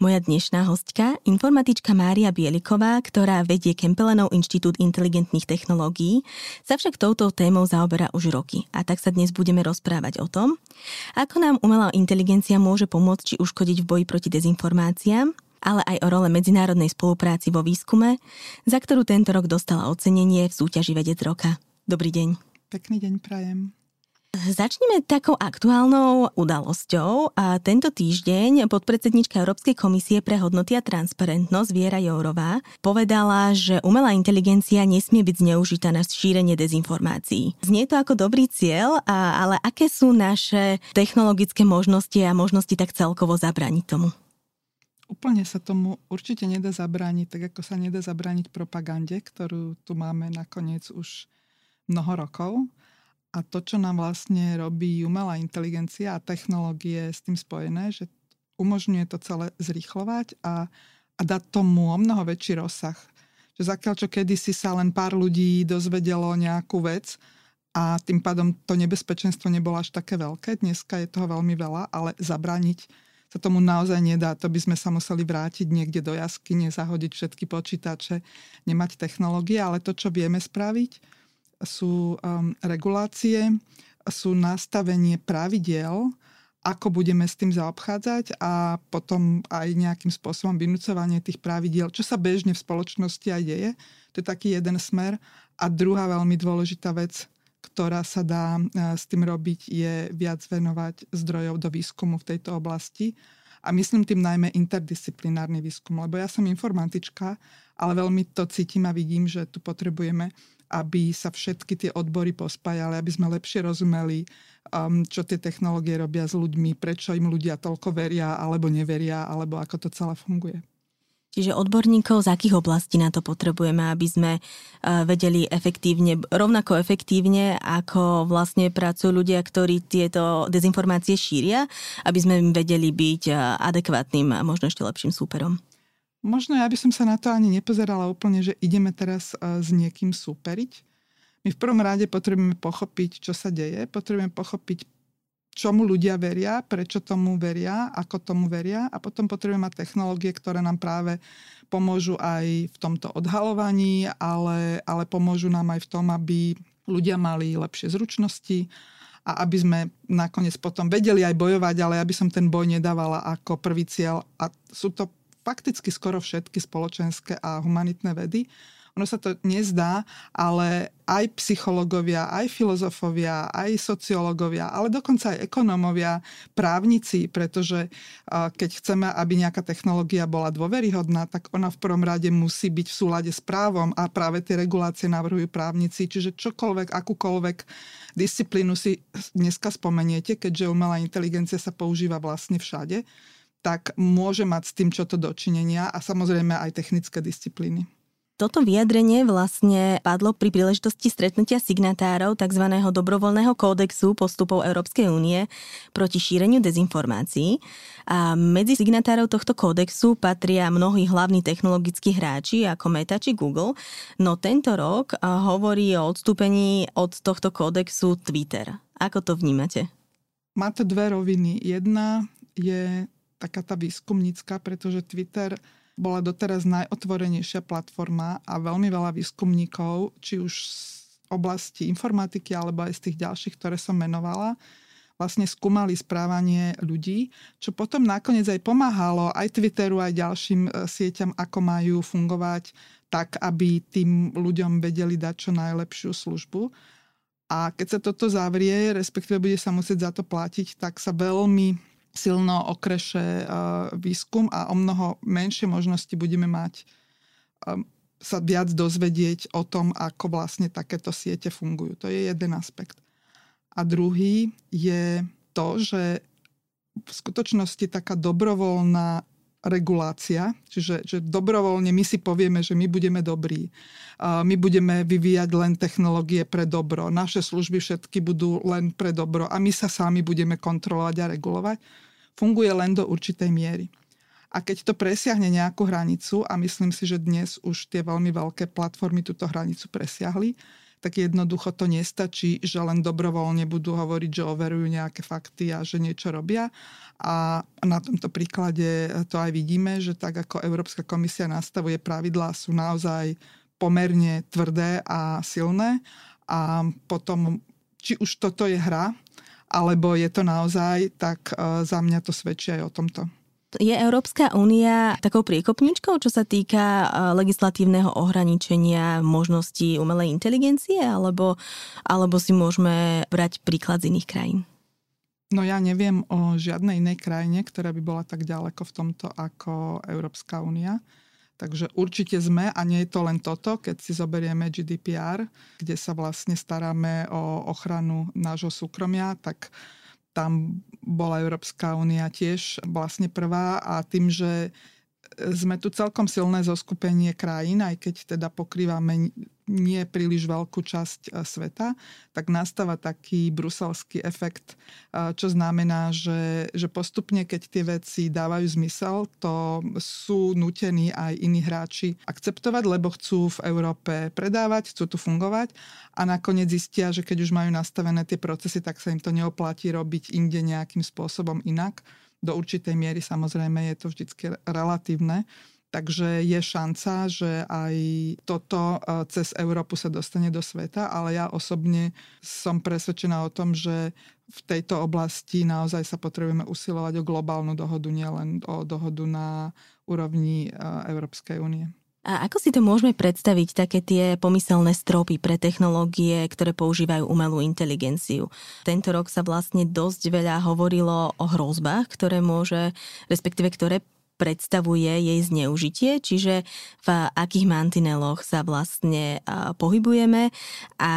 Moja dnešná hostka, informatička Mária Bieliková, ktorá vedie Kempelenov Inštitút inteligentných technológií, sa však touto témou zaoberá už roky. A tak sa dnes budeme rozprávať o tom, ako nám umelá inteligencia môže pomôcť či uškodiť v boji proti dezinformáciám, ale aj o role medzinárodnej spolupráci vo výskume, za ktorú tento rok dostala ocenenie v súťaži Vedec roka. Dobrý deň. Pekný deň prajem. Začneme takou aktuálnou udalosťou. A tento týždeň podpredsednička Európskej komisie pre hodnoty a transparentnosť Viera Jourová povedala, že umelá inteligencia nesmie byť zneužitá na šírenie dezinformácií. Znie to ako dobrý cieľ, a, ale aké sú naše technologické možnosti a možnosti tak celkovo zabrániť tomu? Úplne sa tomu určite nedá zabrániť, tak ako sa nedá zabrániť propagande, ktorú tu máme nakoniec už mnoho rokov. A to, čo nám vlastne robí umelá inteligencia a technológie s tým spojené, že umožňuje to celé zrýchlovať a, a dať tomu o mnoho väčší rozsah. Že zakiaľ, čo kedysi sa len pár ľudí dozvedelo nejakú vec a tým pádom to nebezpečenstvo nebolo až také veľké, dneska je toho veľmi veľa, ale zabrániť sa tomu naozaj nedá. To by sme sa museli vrátiť niekde do jaskyne, zahodiť všetky počítače, nemať technológie, ale to, čo vieme spraviť, sú um, regulácie, sú nastavenie pravidiel, ako budeme s tým zaobchádzať a potom aj nejakým spôsobom vynúcovanie tých pravidiel, čo sa bežne v spoločnosti aj deje. To je taký jeden smer. A druhá veľmi dôležitá vec, ktorá sa dá uh, s tým robiť, je viac venovať zdrojov do výskumu v tejto oblasti. A myslím tým najmä interdisciplinárny výskum, lebo ja som informatička, ale veľmi to cítim a vidím, že tu potrebujeme aby sa všetky tie odbory pospájali, aby sme lepšie rozumeli, um, čo tie technológie robia s ľuďmi, prečo im ľudia toľko veria alebo neveria, alebo ako to celé funguje. Čiže odborníkov z akých oblastí na to potrebujeme, aby sme uh, vedeli efektívne, rovnako efektívne, ako vlastne pracujú ľudia, ktorí tieto dezinformácie šíria, aby sme im vedeli byť uh, adekvátnym a možno ešte lepším súperom. Možno ja by som sa na to ani nepozerala úplne, že ideme teraz e, s niekým súperiť. My v prvom rade potrebujeme pochopiť, čo sa deje, potrebujeme pochopiť, čomu ľudia veria, prečo tomu veria, ako tomu veria a potom potrebujeme mať technológie, ktoré nám práve pomôžu aj v tomto odhalovaní, ale, ale pomôžu nám aj v tom, aby ľudia mali lepšie zručnosti a aby sme nakoniec potom vedeli aj bojovať, ale aby som ten boj nedávala ako prvý cieľ. A sú to fakticky skoro všetky spoločenské a humanitné vedy. Ono sa to nezdá, ale aj psychológovia, aj filozofovia, aj sociológovia, ale dokonca aj ekonómovia, právnici, pretože keď chceme, aby nejaká technológia bola dôveryhodná, tak ona v prvom rade musí byť v súlade s právom a práve tie regulácie navrhujú právnici. Čiže čokoľvek, akúkoľvek disciplínu si dneska spomeniete, keďže umelá inteligencia sa používa vlastne všade, tak môže mať s tým čo to dočinenia a samozrejme aj technické disciplíny. Toto vyjadrenie vlastne padlo pri príležitosti stretnutia signatárov tzv. dobrovoľného kódexu postupov Európskej únie proti šíreniu dezinformácií. A medzi signatárov tohto kódexu patria mnohí hlavní technologickí hráči ako Meta či Google, no tento rok hovorí o odstúpení od tohto kódexu Twitter. Ako to vnímate? Má to dve roviny. Jedna je taká tá výskumnícka, pretože Twitter bola doteraz najotvorenejšia platforma a veľmi veľa výskumníkov, či už z oblasti informatiky alebo aj z tých ďalších, ktoré som menovala, vlastne skúmali správanie ľudí, čo potom nakoniec aj pomáhalo aj Twitteru, aj ďalším e, sieťam, ako majú fungovať tak, aby tým ľuďom vedeli dať čo najlepšiu službu. A keď sa toto zavrie, respektíve bude sa musieť za to platiť, tak sa veľmi silno okreše výskum a o mnoho menšie možnosti budeme mať sa viac dozvedieť o tom, ako vlastne takéto siete fungujú. To je jeden aspekt. A druhý je to, že v skutočnosti taká dobrovoľná regulácia, čiže že dobrovoľne my si povieme, že my budeme dobrí, my budeme vyvíjať len technológie pre dobro, naše služby všetky budú len pre dobro a my sa sami budeme kontrolovať a regulovať, funguje len do určitej miery. A keď to presiahne nejakú hranicu, a myslím si, že dnes už tie veľmi veľké platformy túto hranicu presiahli, tak jednoducho to nestačí, že len dobrovoľne budú hovoriť, že overujú nejaké fakty a že niečo robia. A na tomto príklade to aj vidíme, že tak ako Európska komisia nastavuje pravidlá, sú naozaj pomerne tvrdé a silné. A potom, či už toto je hra, alebo je to naozaj, tak e, za mňa to svedčí aj o tomto. Je Európska únia takou priekopničkou, čo sa týka e, legislatívneho ohraničenia možností umelej inteligencie, alebo, alebo si môžeme brať príklad z iných krajín? No ja neviem o žiadnej inej krajine, ktorá by bola tak ďaleko v tomto ako Európska únia. Takže určite sme, a nie je to len toto, keď si zoberieme GDPR, kde sa vlastne staráme o ochranu nášho súkromia, tak tam bola Európska únia tiež vlastne prvá a tým, že sme tu celkom silné zoskupenie krajín, aj keď teda pokrývame nie príliš veľkú časť e, sveta, tak nastáva taký bruselský efekt, e, čo znamená, že, že postupne, keď tie veci dávajú zmysel, to sú nutení aj iní hráči akceptovať, lebo chcú v Európe predávať, chcú tu fungovať a nakoniec zistia, že keď už majú nastavené tie procesy, tak sa im to neoplatí robiť inde nejakým spôsobom inak do určitej miery samozrejme je to vždy relatívne. Takže je šanca, že aj toto e, cez Európu sa dostane do sveta, ale ja osobne som presvedčená o tom, že v tejto oblasti naozaj sa potrebujeme usilovať o globálnu dohodu, nielen o dohodu na úrovni e, Európskej únie. A ako si to môžeme predstaviť, také tie pomyselné stropy pre technológie, ktoré používajú umelú inteligenciu? Tento rok sa vlastne dosť veľa hovorilo o hrozbách, ktoré môže, respektíve ktoré predstavuje jej zneužitie, čiže v akých mantineloch sa vlastne pohybujeme a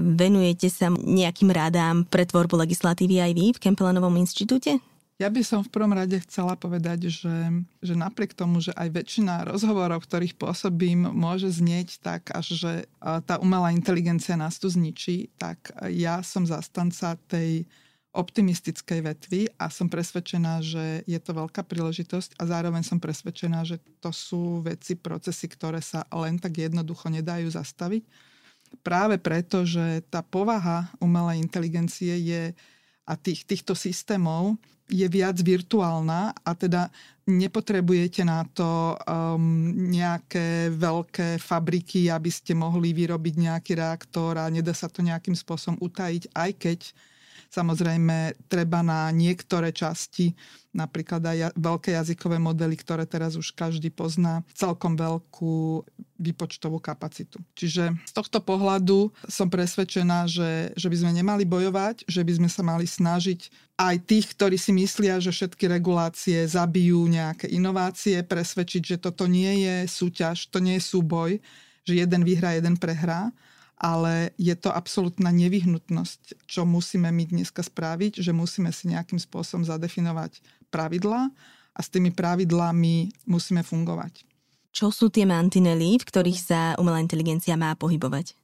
venujete sa nejakým radám pre tvorbu legislatívy aj vy v Kempelenovom inštitúte? Ja by som v prvom rade chcela povedať, že, že napriek tomu, že aj väčšina rozhovorov, ktorých pôsobím, môže znieť tak, až že tá umelá inteligencia nás tu zničí, tak ja som zastanca tej optimistickej vetvy a som presvedčená, že je to veľká príležitosť a zároveň som presvedčená, že to sú veci, procesy, ktoré sa len tak jednoducho nedajú zastaviť. Práve preto, že tá povaha umelej inteligencie je a tých, týchto systémov je viac virtuálna a teda nepotrebujete na to um, nejaké veľké fabriky, aby ste mohli vyrobiť nejaký reaktor a nedá sa to nejakým spôsobom utajiť, aj keď samozrejme treba na niektoré časti napríklad aj veľké jazykové modely, ktoré teraz už každý pozná, celkom veľkú výpočtovú kapacitu. Čiže z tohto pohľadu som presvedčená, že, že by sme nemali bojovať, že by sme sa mali snažiť aj tých, ktorí si myslia, že všetky regulácie zabijú nejaké inovácie, presvedčiť, že toto nie je súťaž, to nie je súboj, že jeden vyhrá, jeden prehrá, ale je to absolútna nevyhnutnosť, čo musíme my dneska spraviť, že musíme si nejakým spôsobom zadefinovať pravidlá a s tými pravidlami musíme fungovať. Čo sú tie mantinely, v ktorých sa umelá inteligencia má pohybovať?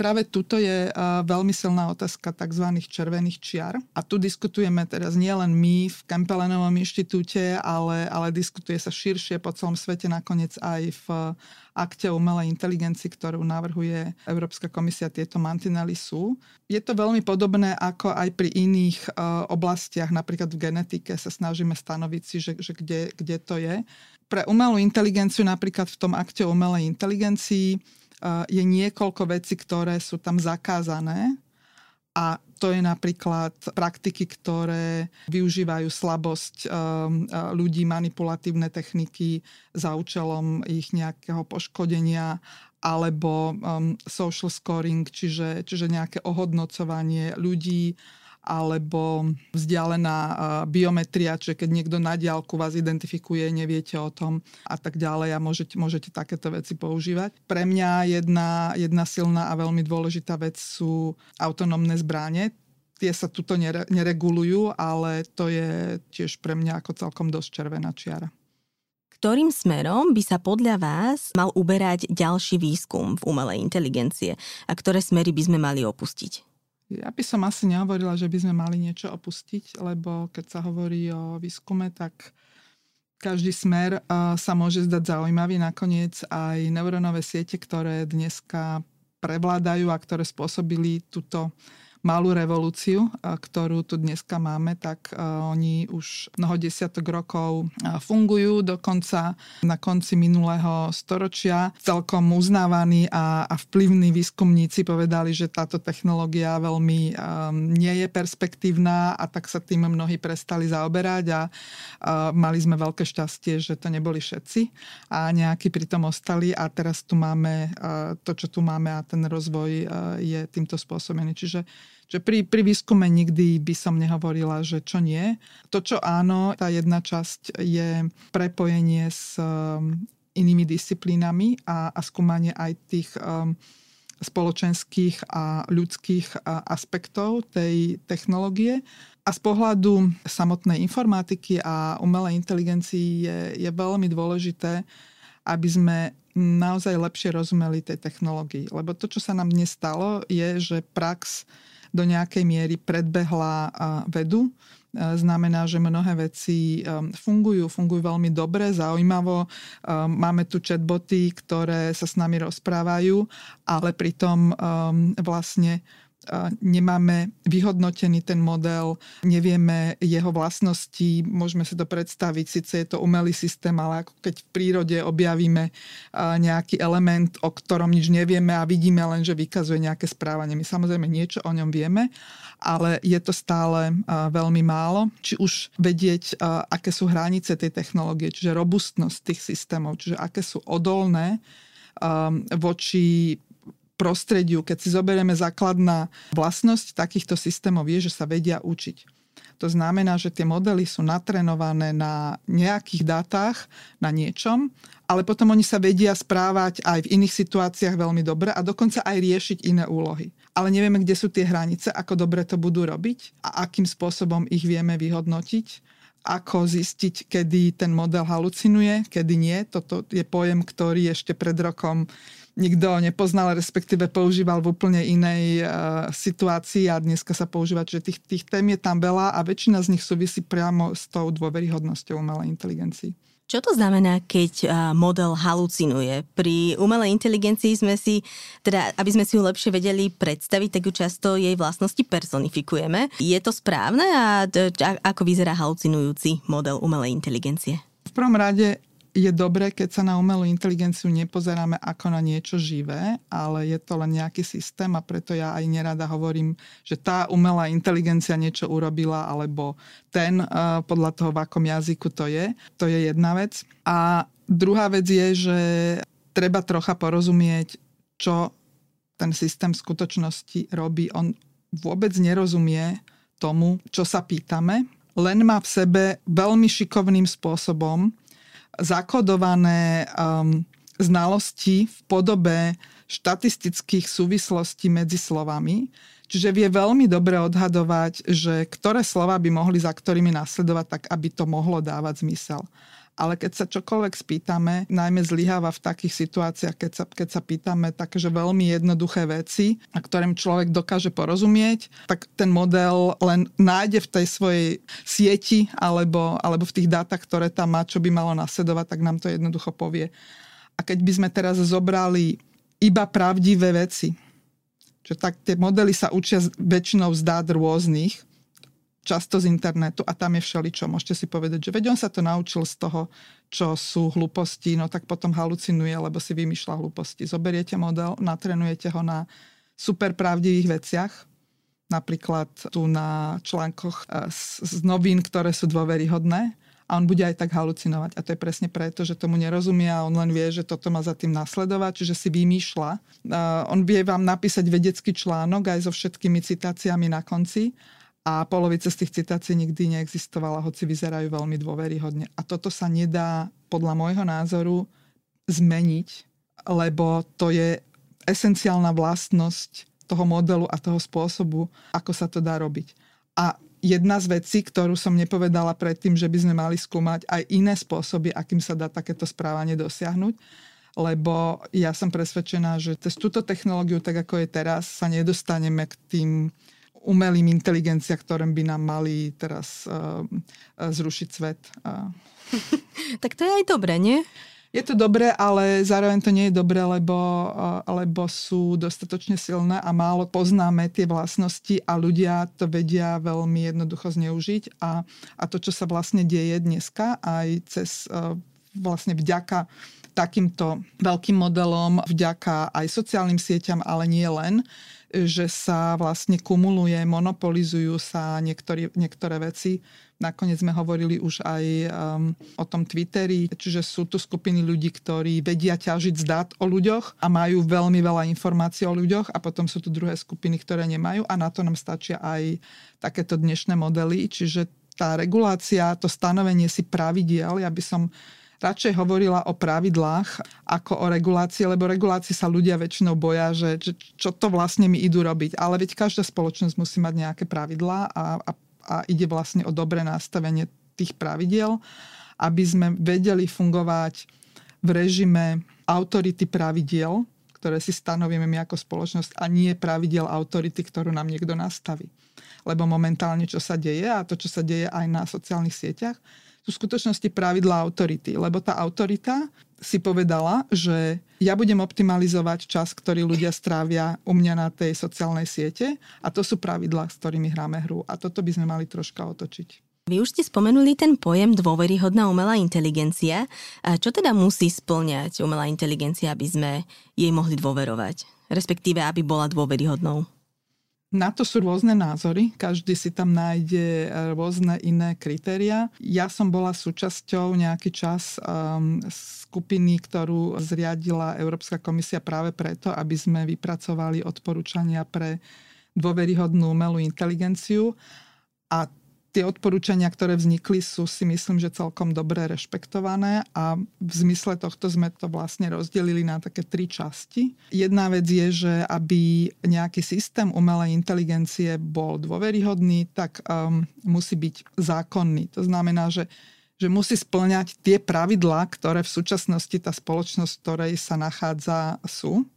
Práve tuto je veľmi silná otázka tzv. červených čiar. A tu diskutujeme teraz nielen my v Kempelenovom inštitúte, ale, ale diskutuje sa širšie po celom svete, nakoniec aj v akte umelej inteligencii, ktorú navrhuje Európska komisia, tieto mantinely sú. Je to veľmi podobné ako aj pri iných oblastiach, napríklad v genetike sa snažíme stanoviť si, že, že kde, kde to je. Pre umelú inteligenciu napríklad v tom akte umelej inteligencii je niekoľko vecí, ktoré sú tam zakázané. A to je napríklad praktiky, ktoré využívajú slabosť um, uh, ľudí, manipulatívne techniky za účelom ich nejakého poškodenia alebo um, social scoring, čiže, čiže nejaké ohodnocovanie ľudí alebo vzdialená biometria, čiže keď niekto na diálku vás identifikuje, neviete o tom a tak ďalej a môžete, môžete takéto veci používať. Pre mňa jedna, jedna silná a veľmi dôležitá vec sú autonómne zbranie. Tie sa tuto nere, neregulujú, ale to je tiež pre mňa ako celkom dosť červená čiara. Ktorým smerom by sa podľa vás mal uberať ďalší výskum v umelej inteligencie a ktoré smery by sme mali opustiť? Ja by som asi nehovorila, že by sme mali niečo opustiť, lebo keď sa hovorí o výskume, tak každý smer sa môže zdať zaujímavý. Nakoniec aj neurónové siete, ktoré dneska prevládajú a ktoré spôsobili túto malú revolúciu, ktorú tu dneska máme, tak oni už mnoho desiatok rokov fungujú, dokonca na konci minulého storočia celkom uznávaní a, vplyvní výskumníci povedali, že táto technológia veľmi nie je perspektívna a tak sa tým mnohí prestali zaoberať a mali sme veľké šťastie, že to neboli všetci a nejakí pritom ostali a teraz tu máme to, čo tu máme a ten rozvoj je týmto spôsobený. Čiže že pri, pri výskume nikdy by som nehovorila, že čo nie. To, čo áno, tá jedna časť je prepojenie s um, inými disciplínami a, a skúmanie aj tých um, spoločenských a ľudských a aspektov tej technológie. A z pohľadu samotnej informatiky a umelej inteligencii je, je veľmi dôležité, aby sme naozaj lepšie rozumeli tej technológii. Lebo to, čo sa nám dnes stalo, je, že prax do nejakej miery predbehla vedu. Znamená, že mnohé veci um, fungujú, fungujú veľmi dobre, zaujímavo. Um, máme tu chatboty, ktoré sa s nami rozprávajú, ale pritom um, vlastne nemáme vyhodnotený ten model, nevieme jeho vlastnosti, môžeme si to predstaviť, síce je to umelý systém, ale ako keď v prírode objavíme nejaký element, o ktorom nič nevieme a vidíme len, že vykazuje nejaké správanie. My samozrejme niečo o ňom vieme, ale je to stále veľmi málo. Či už vedieť, aké sú hranice tej technológie, čiže robustnosť tých systémov, čiže aké sú odolné voči prostrediu, keď si zoberieme základná vlastnosť takýchto systémov, je, že sa vedia učiť. To znamená, že tie modely sú natrenované na nejakých dátach, na niečom, ale potom oni sa vedia správať aj v iných situáciách veľmi dobre a dokonca aj riešiť iné úlohy. Ale nevieme, kde sú tie hranice, ako dobre to budú robiť a akým spôsobom ich vieme vyhodnotiť ako zistiť, kedy ten model halucinuje, kedy nie. Toto je pojem, ktorý ešte pred rokom nikto nepoznal, respektíve používal v úplne inej uh, situácii a dneska sa používa, že tých, tých tém je tam veľa a väčšina z nich súvisí priamo s tou dôveryhodnosťou umelej inteligencii. Čo to znamená, keď model halucinuje? Pri umelej inteligencii sme si, teda aby sme si ju lepšie vedeli predstaviť, tak ju často jej vlastnosti personifikujeme. Je to správne a ako vyzerá halucinujúci model umelej inteligencie? V prvom rade je dobré, keď sa na umelú inteligenciu nepozeráme ako na niečo živé, ale je to len nejaký systém a preto ja aj nerada hovorím, že tá umelá inteligencia niečo urobila, alebo ten, eh, podľa toho, v akom jazyku to je. To je jedna vec. A druhá vec je, že treba trocha porozumieť, čo ten systém v skutočnosti robí. On vôbec nerozumie tomu, čo sa pýtame, len má v sebe veľmi šikovným spôsobom zakodované um, znalosti v podobe štatistických súvislostí medzi slovami. Čiže vie veľmi dobre odhadovať, že ktoré slova by mohli za ktorými nasledovať, tak aby to mohlo dávať zmysel ale keď sa čokoľvek spýtame, najmä zlyháva v takých situáciách, keď sa, keď sa pýtame takže veľmi jednoduché veci, a ktorým človek dokáže porozumieť, tak ten model len nájde v tej svojej sieti alebo, alebo v tých dátach, ktoré tam má, čo by malo nasledovať, tak nám to jednoducho povie. A keď by sme teraz zobrali iba pravdivé veci, čo tak tie modely sa učia väčšinou z dát rôznych, často z internetu a tam je všeličo. Môžete si povedať, že veď on sa to naučil z toho, čo sú hlúposti, no tak potom halucinuje, lebo si vymýšľa hlúposti. Zoberiete model, natrenujete ho na super pravdivých veciach, napríklad tu na článkoch e, z, z novín, ktoré sú dôveryhodné a on bude aj tak halucinovať. A to je presne preto, že tomu nerozumie a on len vie, že toto má za tým nasledovať, čiže si vymýšľa. Uh, on vie vám napísať vedecký článok aj so všetkými citáciami na konci a polovica z tých citácií nikdy neexistovala, hoci vyzerajú veľmi dôveryhodne. A toto sa nedá podľa môjho názoru zmeniť, lebo to je esenciálna vlastnosť toho modelu a toho spôsobu, ako sa to dá robiť. A jedna z vecí, ktorú som nepovedala predtým, že by sme mali skúmať aj iné spôsoby, akým sa dá takéto správanie dosiahnuť lebo ja som presvedčená, že cez túto technológiu, tak ako je teraz, sa nedostaneme k tým umelým inteligencia, ktoré by nám mali teraz uh, zrušiť svet. Uh. tak to je aj dobre, nie? Je to dobré, ale zároveň to nie je dobré, lebo, lebo sú dostatočne silné a málo poznáme tie vlastnosti a ľudia to vedia veľmi jednoducho zneužiť. A, a to, čo sa vlastne deje dneska, aj cez vlastne vďaka takýmto veľkým modelom, vďaka aj sociálnym sieťam, ale nie len, že sa vlastne kumuluje, monopolizujú sa niektoré, niektoré veci. Nakoniec sme hovorili už aj um, o tom Twitteri, čiže sú tu skupiny ľudí, ktorí vedia ťažiť z dát o ľuďoch a majú veľmi veľa informácií o ľuďoch a potom sú tu druhé skupiny, ktoré nemajú a na to nám stačia aj takéto dnešné modely. Čiže tá regulácia, to stanovenie si pravidiel, ja som radšej hovorila o pravidlách ako o regulácii, lebo regulácii sa ľudia väčšinou boja, že, že čo to vlastne mi idú robiť. Ale veď každá spoločnosť musí mať nejaké pravidlá a, a, a ide vlastne o dobré nastavenie tých pravidiel, aby sme vedeli fungovať v režime autority pravidiel, ktoré si stanovíme my ako spoločnosť a nie pravidel autority, ktorú nám niekto nastaví. Lebo momentálne, čo sa deje a to, čo sa deje aj na sociálnych sieťach, sú v skutočnosti pravidlá autority, lebo tá autorita si povedala, že ja budem optimalizovať čas, ktorý ľudia strávia u mňa na tej sociálnej siete a to sú pravidlá, s ktorými hráme hru a toto by sme mali troška otočiť. Vy už ste spomenuli ten pojem dôveryhodná umelá inteligencia. A čo teda musí splňať umelá inteligencia, aby sme jej mohli dôverovať? Respektíve, aby bola dôveryhodnou? Na to sú rôzne názory, každý si tam nájde eh, rôzne iné kritéria. Ja som bola súčasťou nejaký čas um, skupiny, ktorú zriadila Európska komisia práve preto, aby sme vypracovali odporúčania pre dôveryhodnú umelú inteligenciu. A tie odporúčania, ktoré vznikli, sú si myslím, že celkom dobre rešpektované a v zmysle tohto sme to vlastne rozdelili na také tri časti. Jedna vec je, že aby nejaký systém umelej inteligencie bol dôveryhodný, tak um, musí byť zákonný. To znamená, že že musí splňať tie pravidlá, ktoré v súčasnosti tá spoločnosť, v ktorej sa nachádza, sú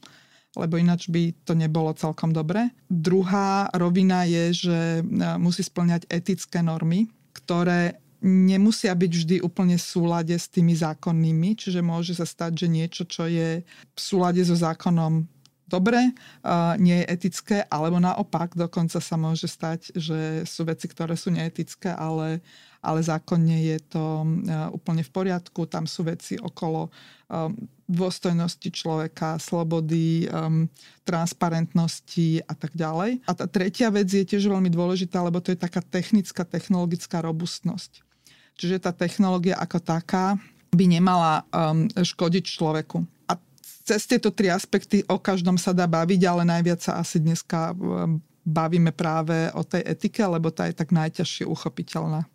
lebo ináč by to nebolo celkom dobre. Druhá rovina je, že e, musí splňať etické normy, ktoré nemusia byť vždy úplne v súlade s tými zákonnými, čiže môže sa stať, že niečo, čo je v súlade so zákonom dobre, nie je etické, alebo naopak dokonca sa môže stať, že sú veci, ktoré sú neetické, ale ale zákonne je to úplne v poriadku. Tam sú veci okolo dôstojnosti človeka, slobody, transparentnosti a tak ďalej. A tá tretia vec je tiež veľmi dôležitá, lebo to je taká technická, technologická robustnosť. Čiže tá technológia ako taká by nemala škodiť človeku. A cez tieto tri aspekty o každom sa dá baviť, ale najviac sa asi dneska bavíme práve o tej etike, lebo tá je tak najťažšie uchopiteľná.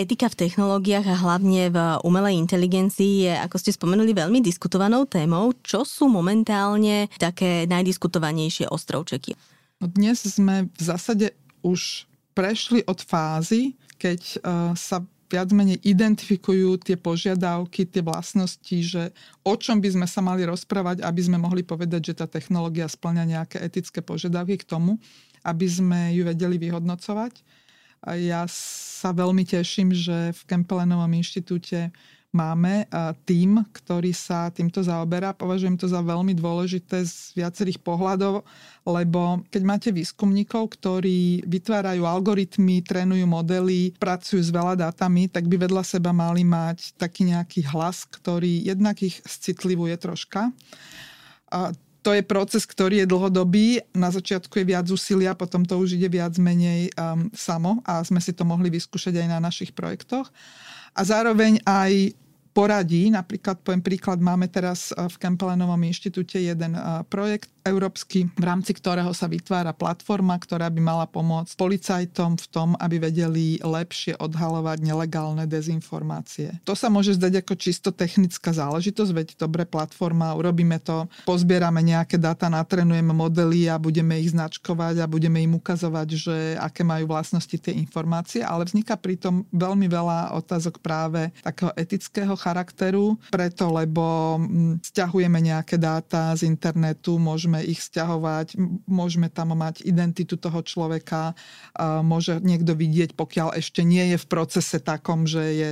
Etika v technológiách a hlavne v umelej inteligencii je, ako ste spomenuli, veľmi diskutovanou témou. Čo sú momentálne také najdiskutovanejšie ostrovčeky? No dnes sme v zásade už prešli od fázy, keď uh, sa viac menej identifikujú tie požiadavky, tie vlastnosti, že o čom by sme sa mali rozprávať, aby sme mohli povedať, že tá technológia splňa nejaké etické požiadavky k tomu, aby sme ju vedeli vyhodnocovať. Ja sa veľmi teším, že v Kempelenovom inštitúte máme tým, ktorý sa týmto zaoberá. Považujem to za veľmi dôležité z viacerých pohľadov, lebo keď máte výskumníkov, ktorí vytvárajú algoritmy, trénujú modely, pracujú s veľa dátami, tak by vedľa seba mali mať taký nejaký hlas, ktorý jednak ich citlivuje troška. A to je proces, ktorý je dlhodobý. Na začiatku je viac úsilia, potom to už ide viac menej um, samo a sme si to mohli vyskúšať aj na našich projektoch. A zároveň aj poradí. Napríklad, poviem príklad, máme teraz v Kempelenovom inštitúte jeden projekt európsky, v rámci ktorého sa vytvára platforma, ktorá by mala pomôcť policajtom v tom, aby vedeli lepšie odhalovať nelegálne dezinformácie. To sa môže zdať ako čisto technická záležitosť, veď dobre platforma, urobíme to, pozbierame nejaké dáta, natrenujeme modely a budeme ich značkovať a budeme im ukazovať, že aké majú vlastnosti tie informácie, ale vzniká pritom veľmi veľa otázok práve takého etického charakteru, preto lebo mm, stiahujeme nejaké dáta z internetu, môžeme ich stiahovať, môžeme tam mať identitu toho človeka, môže niekto vidieť, pokiaľ ešte nie je v procese takom, že je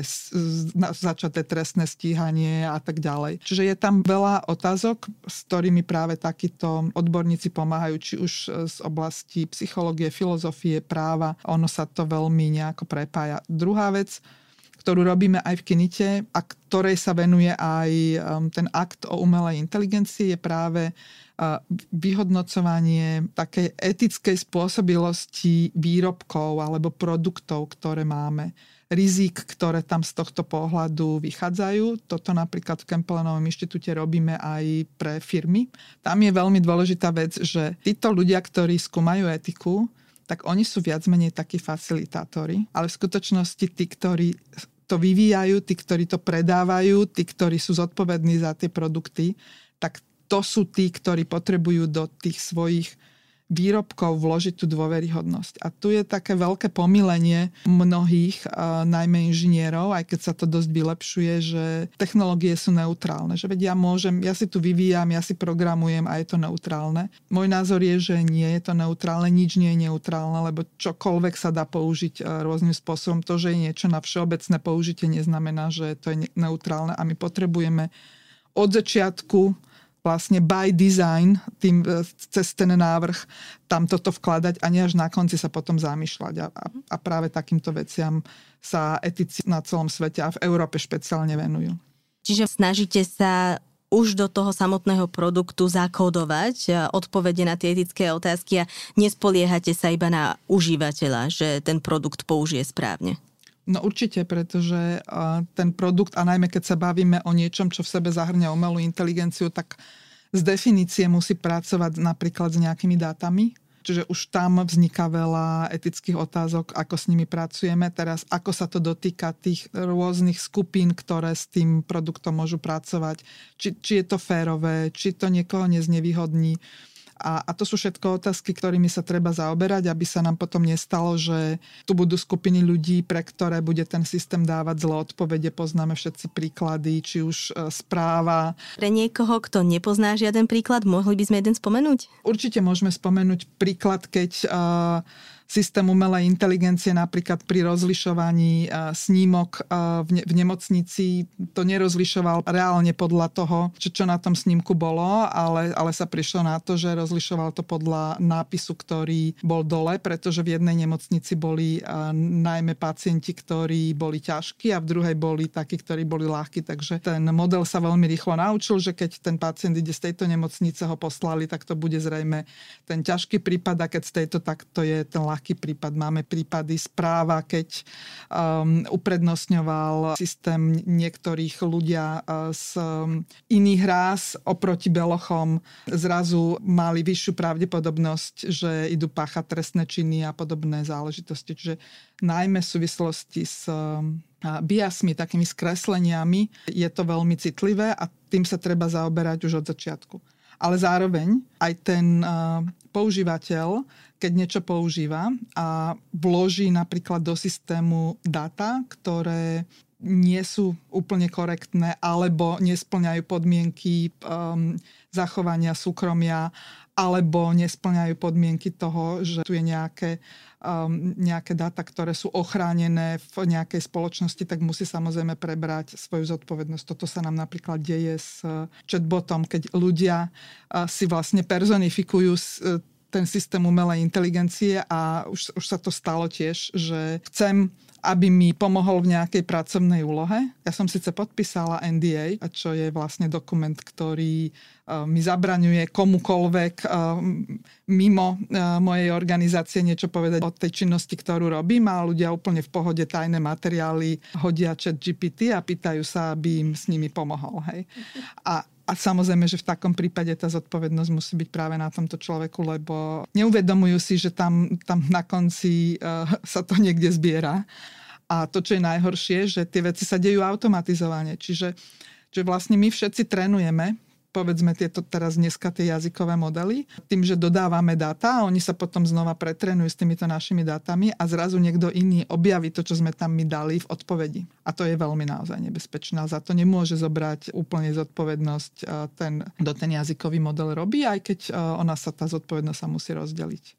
začaté trestné stíhanie a tak ďalej. Čiže je tam veľa otázok, s ktorými práve takíto odborníci pomáhajú, či už z oblasti psychológie, filozofie, práva. Ono sa to veľmi nejako prepája. Druhá vec, ktorú robíme aj v Kinite a ktorej sa venuje aj um, ten akt o umelej inteligencii, je práve vyhodnocovanie takej etickej spôsobilosti výrobkov alebo produktov, ktoré máme rizik, ktoré tam z tohto pohľadu vychádzajú. Toto napríklad v Kempelenovom inštitúte robíme aj pre firmy. Tam je veľmi dôležitá vec, že títo ľudia, ktorí skúmajú etiku, tak oni sú viac menej takí facilitátori, ale v skutočnosti tí, ktorí to vyvíjajú, tí, ktorí to predávajú, tí, ktorí sú zodpovední za tie produkty, tak to sú tí, ktorí potrebujú do tých svojich výrobkov vložiť tú dôveryhodnosť. A tu je také veľké pomilenie mnohých, najmä inžinierov, aj keď sa to dosť vylepšuje, že technológie sú neutrálne. Že veď ja môžem, ja si tu vyvíjam, ja si programujem a je to neutrálne. Môj názor je, že nie je to neutrálne, nič nie je neutrálne, lebo čokoľvek sa dá použiť rôznym spôsobom. To, že je niečo na všeobecné použitie, neznamená, že to je neutrálne a my potrebujeme od začiatku vlastne by design tým, e, cez ten návrh tam toto vkladať a nie až na konci sa potom zamýšľať. A, a práve takýmto veciam sa etici na celom svete a v Európe špeciálne venujú. Čiže snažíte sa už do toho samotného produktu zakódovať e, odpovede na tie etické otázky a nespoliehate sa iba na užívateľa, že ten produkt použije správne. No určite, pretože ten produkt, a najmä keď sa bavíme o niečom, čo v sebe zahrňa umelú inteligenciu, tak z definície musí pracovať napríklad s nejakými dátami, čiže už tam vzniká veľa etických otázok, ako s nimi pracujeme. Teraz, ako sa to dotýka tých rôznych skupín, ktoré s tým produktom môžu pracovať, či, či je to férové, či to niekoho neznevýhodní. A, a to sú všetko otázky, ktorými sa treba zaoberať, aby sa nám potom nestalo, že tu budú skupiny ľudí, pre ktoré bude ten systém dávať zlé odpovede. Poznáme všetci príklady, či už e, správa. Pre niekoho, kto nepozná žiaden príklad, mohli by sme jeden spomenúť? Určite môžeme spomenúť príklad, keď uh, systém umelej inteligencie napríklad pri rozlišovaní snímok v, v nemocnici to nerozlišoval reálne podľa toho, čo, na tom snímku bolo, ale, ale sa prišlo na to, že rozlišoval to podľa nápisu, ktorý bol dole, pretože v jednej nemocnici boli najmä pacienti, ktorí boli ťažkí a v druhej boli takí, ktorí boli ľahkí. Takže ten model sa veľmi rýchlo naučil, že keď ten pacient ide z tejto nemocnice, ho poslali, tak to bude zrejme ten ťažký prípad a keď z tejto, tak to je ten ľahký ľahký prípad. Máme prípady správa, keď um, uprednostňoval systém niektorých ľudia uh, z um, iných rás oproti belochom. Zrazu mali vyššiu pravdepodobnosť, že idú páchať trestné činy a podobné záležitosti. Čiže najmä v súvislosti s um, biasmi, takými skresleniami, je to veľmi citlivé a tým sa treba zaoberať už od začiatku. Ale zároveň aj ten uh, používateľ keď niečo používa a vloží napríklad do systému data, ktoré nie sú úplne korektné alebo nesplňajú podmienky um, zachovania súkromia alebo nesplňajú podmienky toho, že tu je nejaké, um, nejaké dáta, ktoré sú ochránené v nejakej spoločnosti, tak musí samozrejme prebrať svoju zodpovednosť. Toto sa nám napríklad deje s chatbotom, keď ľudia uh, si vlastne personifikujú uh, ten systém umelej inteligencie a už, už sa to stalo tiež, že chcem aby mi pomohol v nejakej pracovnej úlohe. Ja som síce podpísala NDA, čo je vlastne dokument, ktorý mi zabraňuje komukolvek mimo mojej organizácie niečo povedať o tej činnosti, ktorú robím a ľudia úplne v pohode tajné materiály hodia chat GPT a pýtajú sa, aby im s nimi pomohol. Hej. A a samozrejme, že v takom prípade tá zodpovednosť musí byť práve na tomto človeku, lebo neuvedomujú si, že tam, tam na konci uh, sa to niekde zbiera. A to, čo je najhoršie, že tie veci sa dejú automatizovane. Čiže, že vlastne my všetci trénujeme povedzme tieto teraz dneska tie jazykové modely, tým, že dodávame dáta a oni sa potom znova pretrenujú s týmito našimi dátami a zrazu niekto iný objaví to, čo sme tam my dali v odpovedi. A to je veľmi naozaj nebezpečné. Za to nemôže zobrať úplne zodpovednosť ten, kto ten jazykový model robí, aj keď ona sa, tá zodpovednosť sa musí rozdeliť.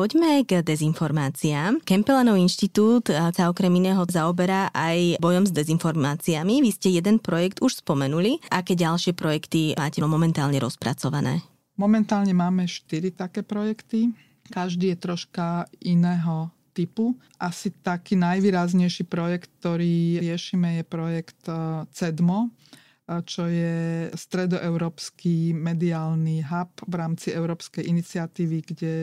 Poďme k dezinformáciám. Kempelanov inštitút sa okrem iného zaoberá aj bojom s dezinformáciami. Vy ste jeden projekt už spomenuli. Aké ďalšie projekty máte momentálne rozpracované? Momentálne máme štyri také projekty. Každý je troška iného typu. Asi taký najvýraznejší projekt, ktorý riešime, je projekt eh, CEDMO, čo je stredoeurópsky mediálny hub v rámci Európskej iniciatívy, kde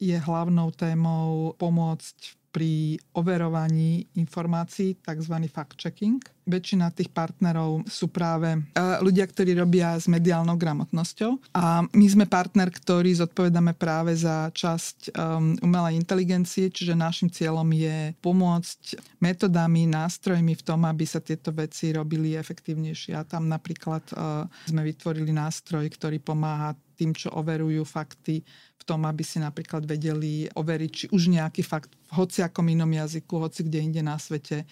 je hlavnou témou pomôcť pri overovaní informácií, tzv. fact-checking. Väčšina tých partnerov sú práve e, ľudia, ktorí robia s mediálnou gramotnosťou. A my sme partner, ktorý zodpovedáme práve za časť um, umelej inteligencie, čiže našim cieľom je pomôcť metodami, nástrojmi v tom, aby sa tieto veci robili efektívnejšie. A tam napríklad uh, sme vytvorili nástroj, ktorý pomáha tým, čo overujú fakty tom, aby si napríklad vedeli overiť, či už nejaký fakt v hociakom inom jazyku, hoci kde inde na svete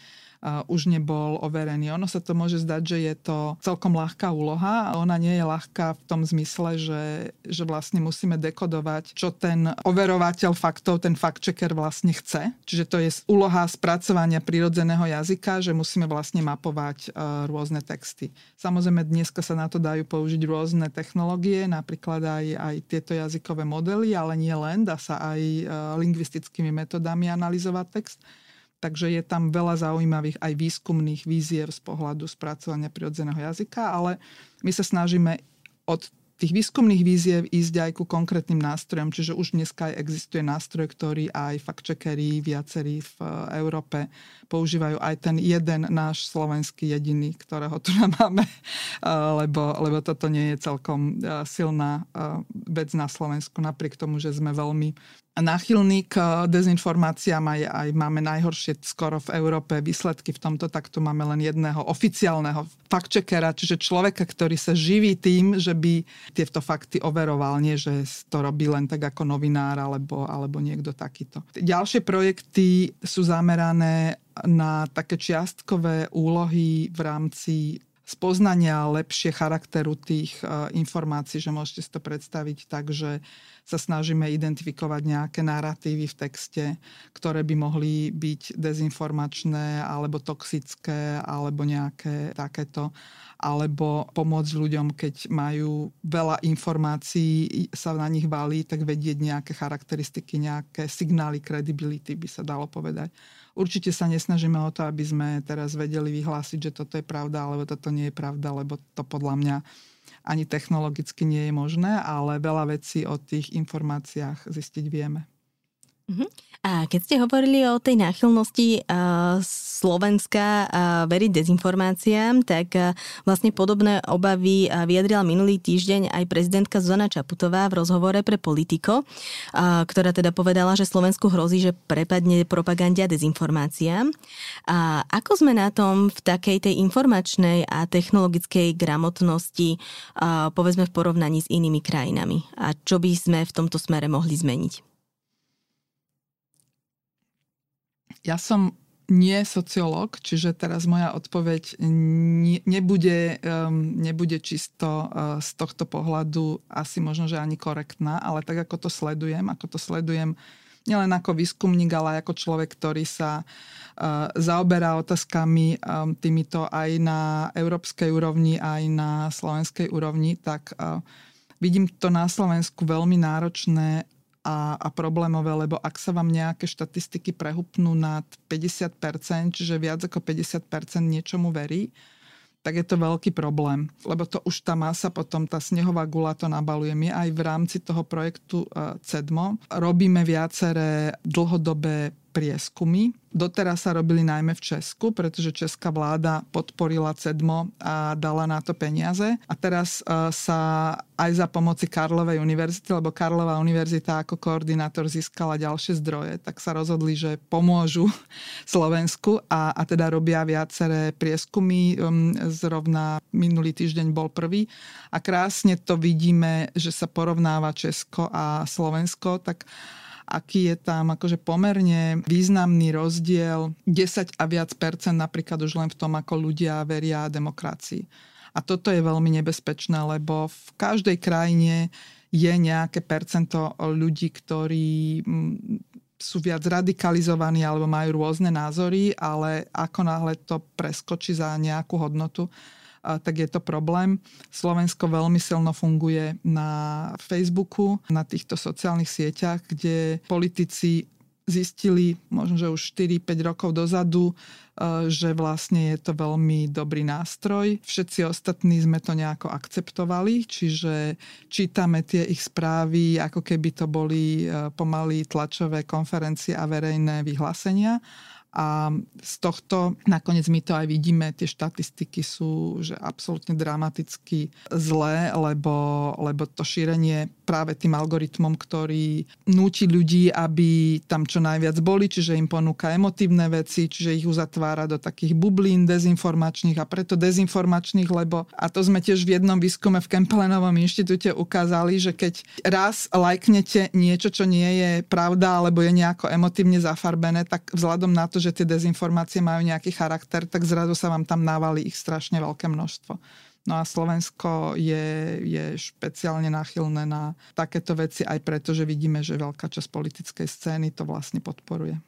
už nebol overený. Ono sa to môže zdať, že je to celkom ľahká úloha a ona nie je ľahká v tom zmysle, že, že vlastne musíme dekodovať, čo ten overovateľ faktov, ten fact-checker vlastne chce. Čiže to je úloha spracovania prirodzeného jazyka, že musíme vlastne mapovať uh, rôzne texty. Samozrejme, dneska sa na to dajú použiť rôzne technológie, napríklad aj, aj tieto jazykové modely, ale nie len, dá sa aj e, lingvistickými metodami analyzovať text. Takže je tam veľa zaujímavých aj výskumných víziev z pohľadu spracovania prirodzeného jazyka, ale my sa snažíme od tých výskumných víziev ísť aj ku konkrétnym nástrojom, čiže už dneska aj existuje nástroj, ktorý aj fact-checkeri viacerí v eh, Európe používajú. Aj ten jeden náš slovenský jediný, ktorého tu máme, eh, lebo, lebo toto nie je celkom eh, silná vec na Slovensku, napriek tomu, že sme veľmi náchylný k eh, dezinformáciám, aj, aj máme najhoršie skoro v Európe výsledky v tomto, tak tu máme len jedného oficiálneho fact-checkera, čiže človeka, ktorý sa živí tým, že by tieto fakty overoval, nie že to robí len tak ako novinár alebo, alebo niekto takýto. Ďalšie projekty sú zamerané na také čiastkové úlohy v rámci spoznania lepšie charakteru tých uh, informácií, že môžete si to predstaviť tak, že sa snažíme identifikovať nejaké narratívy v texte, ktoré by mohli byť dezinformačné alebo toxické alebo nejaké takéto alebo pomôcť ľuďom, keď majú veľa informácií, sa na nich valí, tak vedieť nejaké charakteristiky, nejaké signály credibility by sa dalo povedať. Určite sa nesnažíme o to, aby sme teraz vedeli vyhlásiť, že toto je pravda, alebo toto nie je pravda, lebo to podľa mňa ani technologicky nie je možné, ale veľa vecí o tých informáciách zistiť vieme. Uh-huh. A keď ste hovorili o tej náchylnosti uh, Slovenska uh, veriť dezinformáciám, tak uh, vlastne podobné obavy vyjadrila minulý týždeň aj prezidentka Zuzana Čaputová v rozhovore pre Politico, ktorá teda povedala, že Slovensku hrozí, že prepadne propaganda a dezinformáciám. A ako sme na tom v takej tej informačnej a technologickej gramotnosti, povedzme v porovnaní s inými krajinami? A čo by sme v tomto smere mohli zmeniť? Ja som nie sociológ, čiže teraz moja odpoveď ne, nebude, um, nebude čisto uh, z tohto pohľadu asi možno, že ani korektná, ale tak ako to sledujem, ako to sledujem nielen ako výskumník, ale ako človek, ktorý sa uh, zaoberá otázkami um, týmito aj na európskej úrovni, aj na slovenskej úrovni, tak uh, vidím to na Slovensku veľmi náročné a, a problémové, lebo ak sa vám nejaké štatistiky prehupnú nad 50%, čiže viac ako 50% niečomu verí, tak je to veľký problém, lebo to už tá masa, potom tá snehová gula to nabaluje. My aj v rámci toho projektu e, CEDMO robíme viaceré dlhodobé prieskumy. Doteraz sa robili najmä v Česku, pretože česká vláda podporila CEDMO a dala na to peniaze. A teraz e, sa aj za pomoci Karlovej univerzity, lebo Karlová univerzita ako koordinátor získala ďalšie zdroje, tak sa rozhodli, že pomôžu Slovensku a, a teda robia viaceré prieskumy. Um, zrovna minulý týždeň bol prvý a krásne to vidíme, že sa porovnáva Česko a Slovensko, tak aký je tam akože pomerne významný rozdiel 10 a viac percent napríklad už len v tom, ako ľudia veria demokracii. A toto je veľmi nebezpečné, lebo v každej krajine je nejaké percento ľudí, ktorí mm, sú viac radikalizovaní alebo majú rôzne názory, ale ako náhle to preskočí za nejakú hodnotu, tak je to problém. Slovensko veľmi silno funguje na Facebooku, na týchto sociálnych sieťach, kde politici zistili možno, že už 4-5 rokov dozadu, e, že vlastne je to veľmi dobrý nástroj. Všetci ostatní sme to nejako akceptovali, čiže čítame tie ich správy, ako keby to boli e, pomaly tlačové konferencie a verejné vyhlásenia a z tohto nakoniec my to aj vidíme, tie štatistiky sú že absolútne dramaticky zlé, lebo, lebo to šírenie práve tým algoritmom, ktorý núti ľudí, aby tam čo najviac boli, čiže im ponúka emotívne veci, čiže ich uzatvára do takých bublín dezinformačných a preto dezinformačných, lebo a to sme tiež v jednom výskume v Kempelenovom inštitúte ukázali, že keď raz lajknete niečo, čo nie je pravda alebo je nejako emotívne zafarbené, tak vzhľadom na to, to, že tie dezinformácie majú nejaký charakter, tak zrazu sa vám tam návali ich strašne veľké množstvo. No a Slovensko je, je špeciálne náchylné na takéto veci aj preto, že vidíme, že veľká časť politickej scény to vlastne podporuje.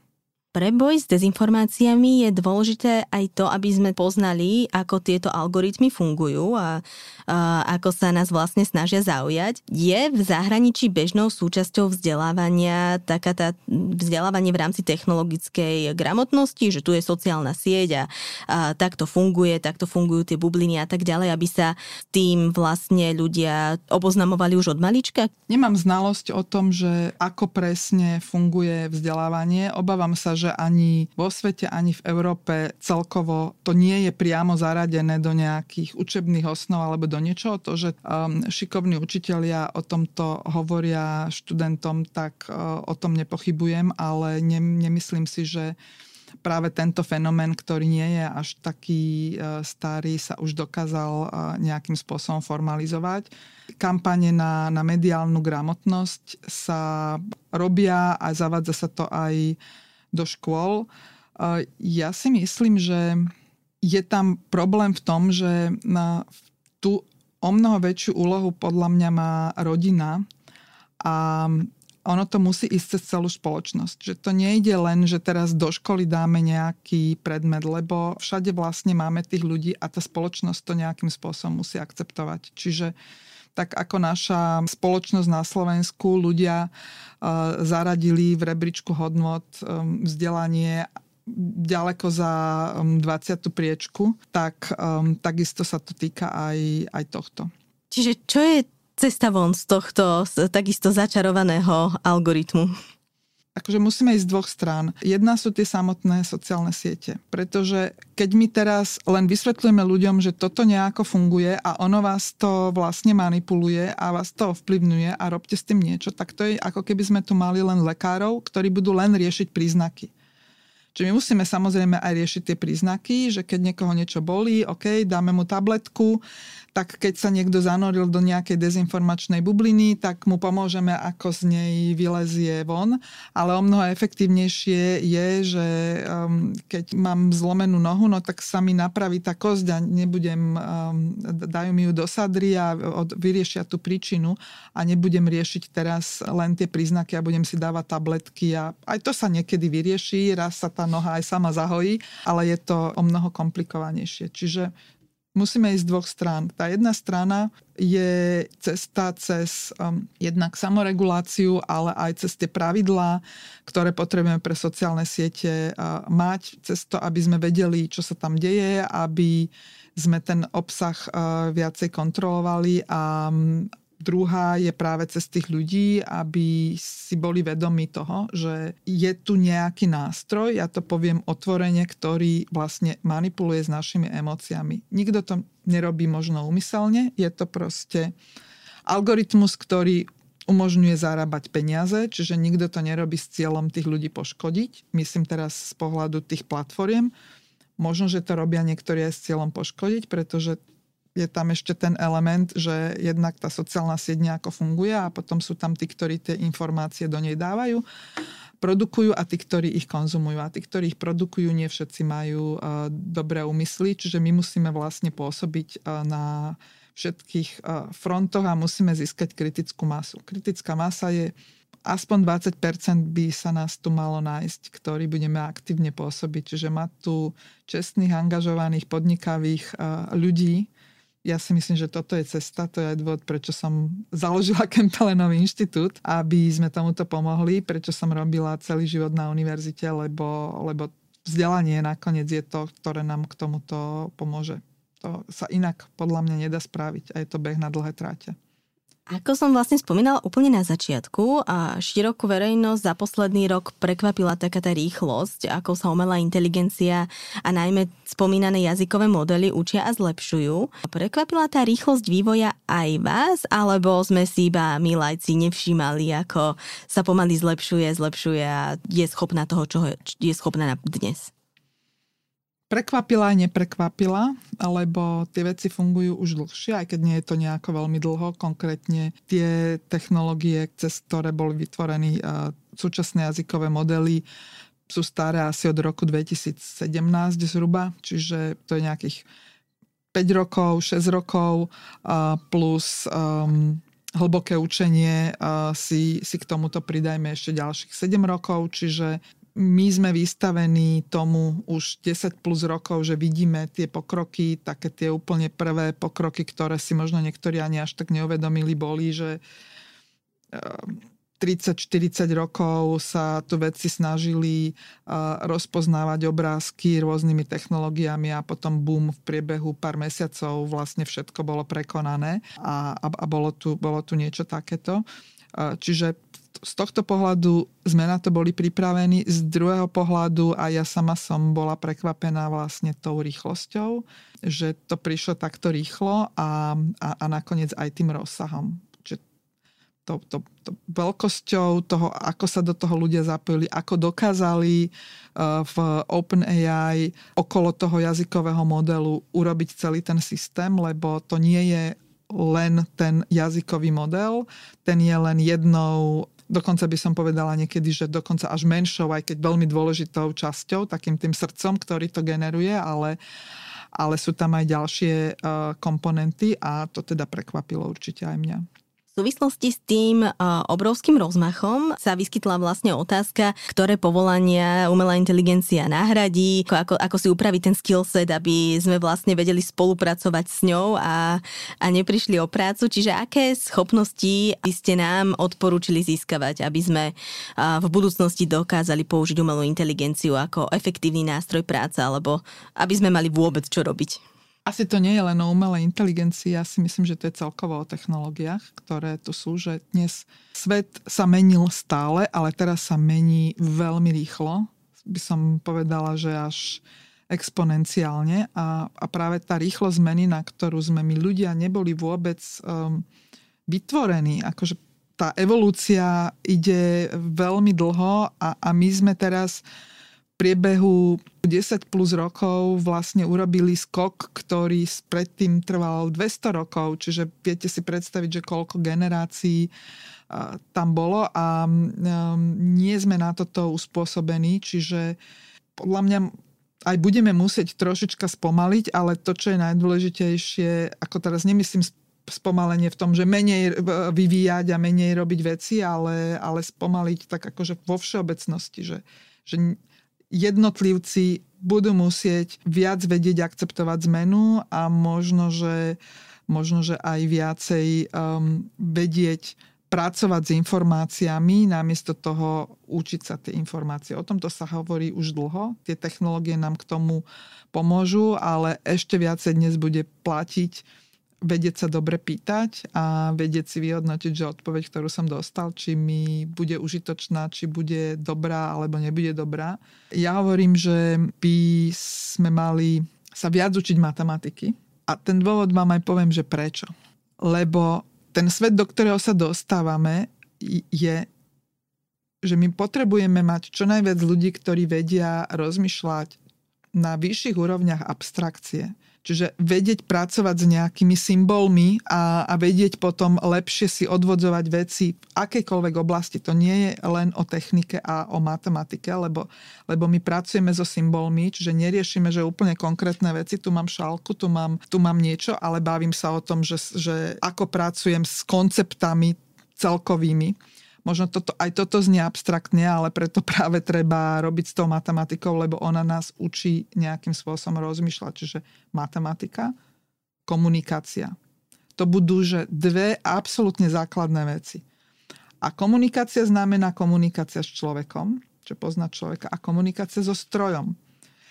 Pre boj s dezinformáciami je dôležité aj to, aby sme poznali, ako tieto algoritmy fungujú a, a ako sa nás vlastne snažia zaujať. Je v zahraničí bežnou súčasťou vzdelávania taká tá vzdelávanie v rámci technologickej gramotnosti, že tu je sociálna sieť a, a takto funguje, takto fungujú tie bubliny a tak ďalej, aby sa tým vlastne ľudia oboznamovali už od malička? Nemám znalosť o tom, že ako presne funguje vzdelávanie. Obávam sa, že ani vo svete, ani v Európe celkovo to nie je priamo zaradené do nejakých učebných osnov alebo do niečoho. To, že um, šikovní učitelia o tomto hovoria študentom, tak uh, o tom nepochybujem, ale ne, nemyslím si, že práve tento fenomén, ktorý nie je až taký uh, starý, sa už dokázal uh, nejakým spôsobom formalizovať. Kampane na, na mediálnu gramotnosť sa robia a zavádza sa to aj do škôl. Ja si myslím, že je tam problém v tom, že na tu o mnoho väčšiu úlohu podľa mňa má rodina a ono to musí ísť cez celú spoločnosť. Že to nejde len, že teraz do školy dáme nejaký predmet, lebo všade vlastne máme tých ľudí a tá spoločnosť to nejakým spôsobom musí akceptovať. Čiže tak ako naša spoločnosť na Slovensku ľudia uh, zaradili v rebríčku hodnot um, vzdelanie ďaleko za 20. Um, priečku, tak um, takisto sa to týka aj, aj tohto. Čiže čo je cesta von z tohto z takisto začarovaného algoritmu? Akože musíme ísť z dvoch strán. Jedna sú tie samotné sociálne siete. Pretože keď my teraz len vysvetľujeme ľuďom, že toto nejako funguje a ono vás to vlastne manipuluje a vás to ovplyvňuje a robte s tým niečo, tak to je ako keby sme tu mali len lekárov, ktorí budú len riešiť príznaky. Čiže my musíme samozrejme aj riešiť tie príznaky, že keď niekoho niečo bolí, OK, dáme mu tabletku, tak keď sa niekto zanoril do nejakej dezinformačnej bubliny, tak mu pomôžeme, ako z nej vylezie von. Ale o mnoho efektívnejšie je, že um, keď mám zlomenú nohu, no tak sa mi napraví tá kosť a nebudem, um, dajú mi ju do sadry a od, vyriešia tú príčinu a nebudem riešiť teraz len tie príznaky a budem si dávať tabletky a aj to sa niekedy vyrieši, raz sa tá noha aj sama zahojí, ale je to o mnoho komplikovanejšie. Čiže musíme ísť z dvoch strán. Tá jedna strana je cesta cez um, jednak samoreguláciu, ale aj cez tie pravidlá, ktoré potrebujeme pre sociálne siete uh, mať, cez to, aby sme vedeli, čo sa tam deje, aby sme ten obsah uh, viacej kontrolovali a, Druhá je práve cez tých ľudí, aby si boli vedomi toho, že je tu nejaký nástroj, ja to poviem otvorene, ktorý vlastne manipuluje s našimi emóciami. Nikto to nerobí možno úmyselne, je to proste algoritmus, ktorý umožňuje zarábať peniaze, čiže nikto to nerobí s cieľom tých ľudí poškodiť. Myslím teraz z pohľadu tých platformiem. Možno, že to robia niektorí aj s cieľom poškodiť, pretože je tam ešte ten element, že jednak tá sociálna sieť nejako funguje a potom sú tam tí, ktorí tie informácie do nej dávajú, produkujú a tí, ktorí ich konzumujú. A tí, ktorí ich produkujú, nie všetci majú uh, dobré úmysly, čiže my musíme vlastne pôsobiť uh, na všetkých uh, frontoch a musíme získať kritickú masu. Kritická masa je aspoň 20% by sa nás tu malo nájsť, ktorí budeme aktívne pôsobiť. Čiže mať tu čestných, angažovaných, podnikavých ľudí, ja si myslím, že toto je cesta, to je aj dôvod, prečo som založila Kempelenový inštitút, aby sme tomuto pomohli, prečo som robila celý život na univerzite, lebo, lebo vzdelanie nakoniec je to, ktoré nám k tomuto pomôže. To sa inak podľa mňa nedá spraviť a je to beh na dlhé tráte. Ako som vlastne spomínala úplne na začiatku, a širokú verejnosť za posledný rok prekvapila taká tá rýchlosť, ako sa umelá inteligencia a najmä spomínané jazykové modely učia a zlepšujú. Prekvapila tá rýchlosť vývoja aj vás, alebo sme si iba my lajci nevšímali, ako sa pomaly zlepšuje, zlepšuje a je schopná toho, čo je schopná dnes? Prekvapila neprekvapila, lebo tie veci fungujú už dlhšie, aj keď nie je to nejako veľmi dlho. Konkrétne tie technológie, cez ktoré boli vytvorení súčasné jazykové modely, sú staré asi od roku 2017 zhruba, čiže to je nejakých 5 rokov, 6 rokov plus um, hlboké učenie si, si k tomuto pridajme ešte ďalších 7 rokov, čiže my sme vystavení tomu už 10 plus rokov, že vidíme tie pokroky, také tie úplne prvé pokroky, ktoré si možno niektorí ani až tak neuvedomili, boli, že 30-40 ehm, rokov sa tu vedci snažili rozpoznávať obrázky rôznymi technológiami a potom boom v priebehu pár mesiacov vlastne všetko bolo prekonané a, a, a bolo, tu, bolo tu niečo takéto. Čiže z tohto pohľadu sme na to boli pripravení, z druhého pohľadu a ja sama som bola prekvapená vlastne tou rýchlosťou, že to prišlo takto rýchlo a, a, a nakoniec aj tým rozsahom. Že to, to, to veľkosťou toho, ako sa do toho ľudia zapojili, ako dokázali uh, v OpenAI okolo toho jazykového modelu urobiť celý ten systém, lebo to nie je len ten jazykový model, ten je len jednou dokonca by som povedala niekedy, že dokonca až menšou, aj keď veľmi dôležitou časťou, takým tým srdcom, ktorý to generuje, ale, ale sú tam aj ďalšie uh, komponenty a to teda prekvapilo určite aj mňa. Súvislosti s tým obrovským rozmachom sa vyskytla vlastne otázka, ktoré povolania umelá inteligencia nahradí, ako, ako si upraviť ten skill set, aby sme vlastne vedeli spolupracovať s ňou a, a neprišli o prácu. Čiže aké schopnosti by ste nám odporúčili získavať, aby sme v budúcnosti dokázali použiť umelú inteligenciu ako efektívny nástroj práce, alebo aby sme mali vôbec čo robiť? Asi to nie je len o umelej inteligencii, ja si myslím, že to je celkovo o technológiách, ktoré tu sú, že dnes svet sa menil stále, ale teraz sa mení veľmi rýchlo. By som povedala, že až exponenciálne a, a práve tá rýchlosť zmeny, na ktorú sme my ľudia neboli vôbec um, vytvorení, akože tá evolúcia ide veľmi dlho a, a my sme teraz priebehu 10 plus rokov vlastne urobili skok, ktorý predtým trval 200 rokov, čiže viete si predstaviť, že koľko generácií tam bolo a nie sme na toto uspôsobení, čiže podľa mňa aj budeme musieť trošička spomaliť, ale to, čo je najdôležitejšie, ako teraz nemyslím spomalenie v tom, že menej vyvíjať a menej robiť veci, ale, ale spomaliť tak akože vo všeobecnosti, že, že jednotlivci budú musieť viac vedieť akceptovať zmenu a možno, že, možno, že aj viacej um, vedieť pracovať s informáciami, namiesto toho učiť sa tie informácie. O tomto sa hovorí už dlho. Tie technológie nám k tomu pomôžu, ale ešte viacej dnes bude platiť vedieť sa dobre pýtať a vedieť si vyhodnotiť, že odpoveď, ktorú som dostal, či mi bude užitočná, či bude dobrá alebo nebude dobrá. Ja hovorím, že by sme mali sa viac učiť matematiky a ten dôvod vám aj poviem, že prečo. Lebo ten svet, do ktorého sa dostávame, je, že my potrebujeme mať čo najviac ľudí, ktorí vedia rozmýšľať na vyšších úrovniach abstrakcie. Čiže vedieť pracovať s nejakými symbolmi a, a vedieť potom lepšie si odvodzovať veci v akejkoľvek oblasti. To nie je len o technike a o matematike, lebo, lebo my pracujeme so symbolmi, čiže neriešime, že úplne konkrétne veci, tu mám šálku, tu mám, tu mám niečo, ale bavím sa o tom, že, že ako pracujem s konceptami celkovými možno toto, aj toto znie abstraktne, ale preto práve treba robiť s tou matematikou, lebo ona nás učí nejakým spôsobom rozmýšľať. Čiže matematika, komunikácia. To budú že dve absolútne základné veci. A komunikácia znamená komunikácia s človekom, čo pozná človeka, a komunikácia so strojom.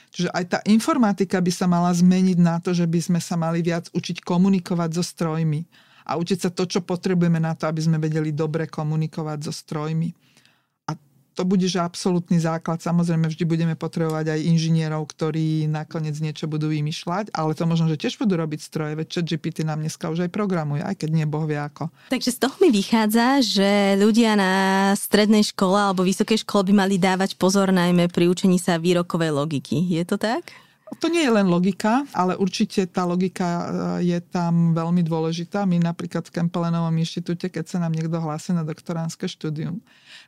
Čiže aj tá informatika by sa mala zmeniť na to, že by sme sa mali viac učiť komunikovať so strojmi a učiť sa to, čo potrebujeme na to, aby sme vedeli dobre komunikovať so strojmi. A to bude, že absolútny základ. Samozrejme, vždy budeme potrebovať aj inžinierov, ktorí nakoniec niečo budú vymýšľať, ale to možno, že tiež budú robiť stroje, veď čo GPT nám dneska už aj programuje, aj keď nie boh vie ako. Takže z toho mi vychádza, že ľudia na strednej škole alebo vysokej škole by mali dávať pozor najmä pri učení sa výrokovej logiky. Je to tak? To nie je len logika, ale určite tá logika e, je tam veľmi dôležitá. My napríklad v Kempelenovom inštitúte, keď sa nám niekto hlási na doktoránske štúdium,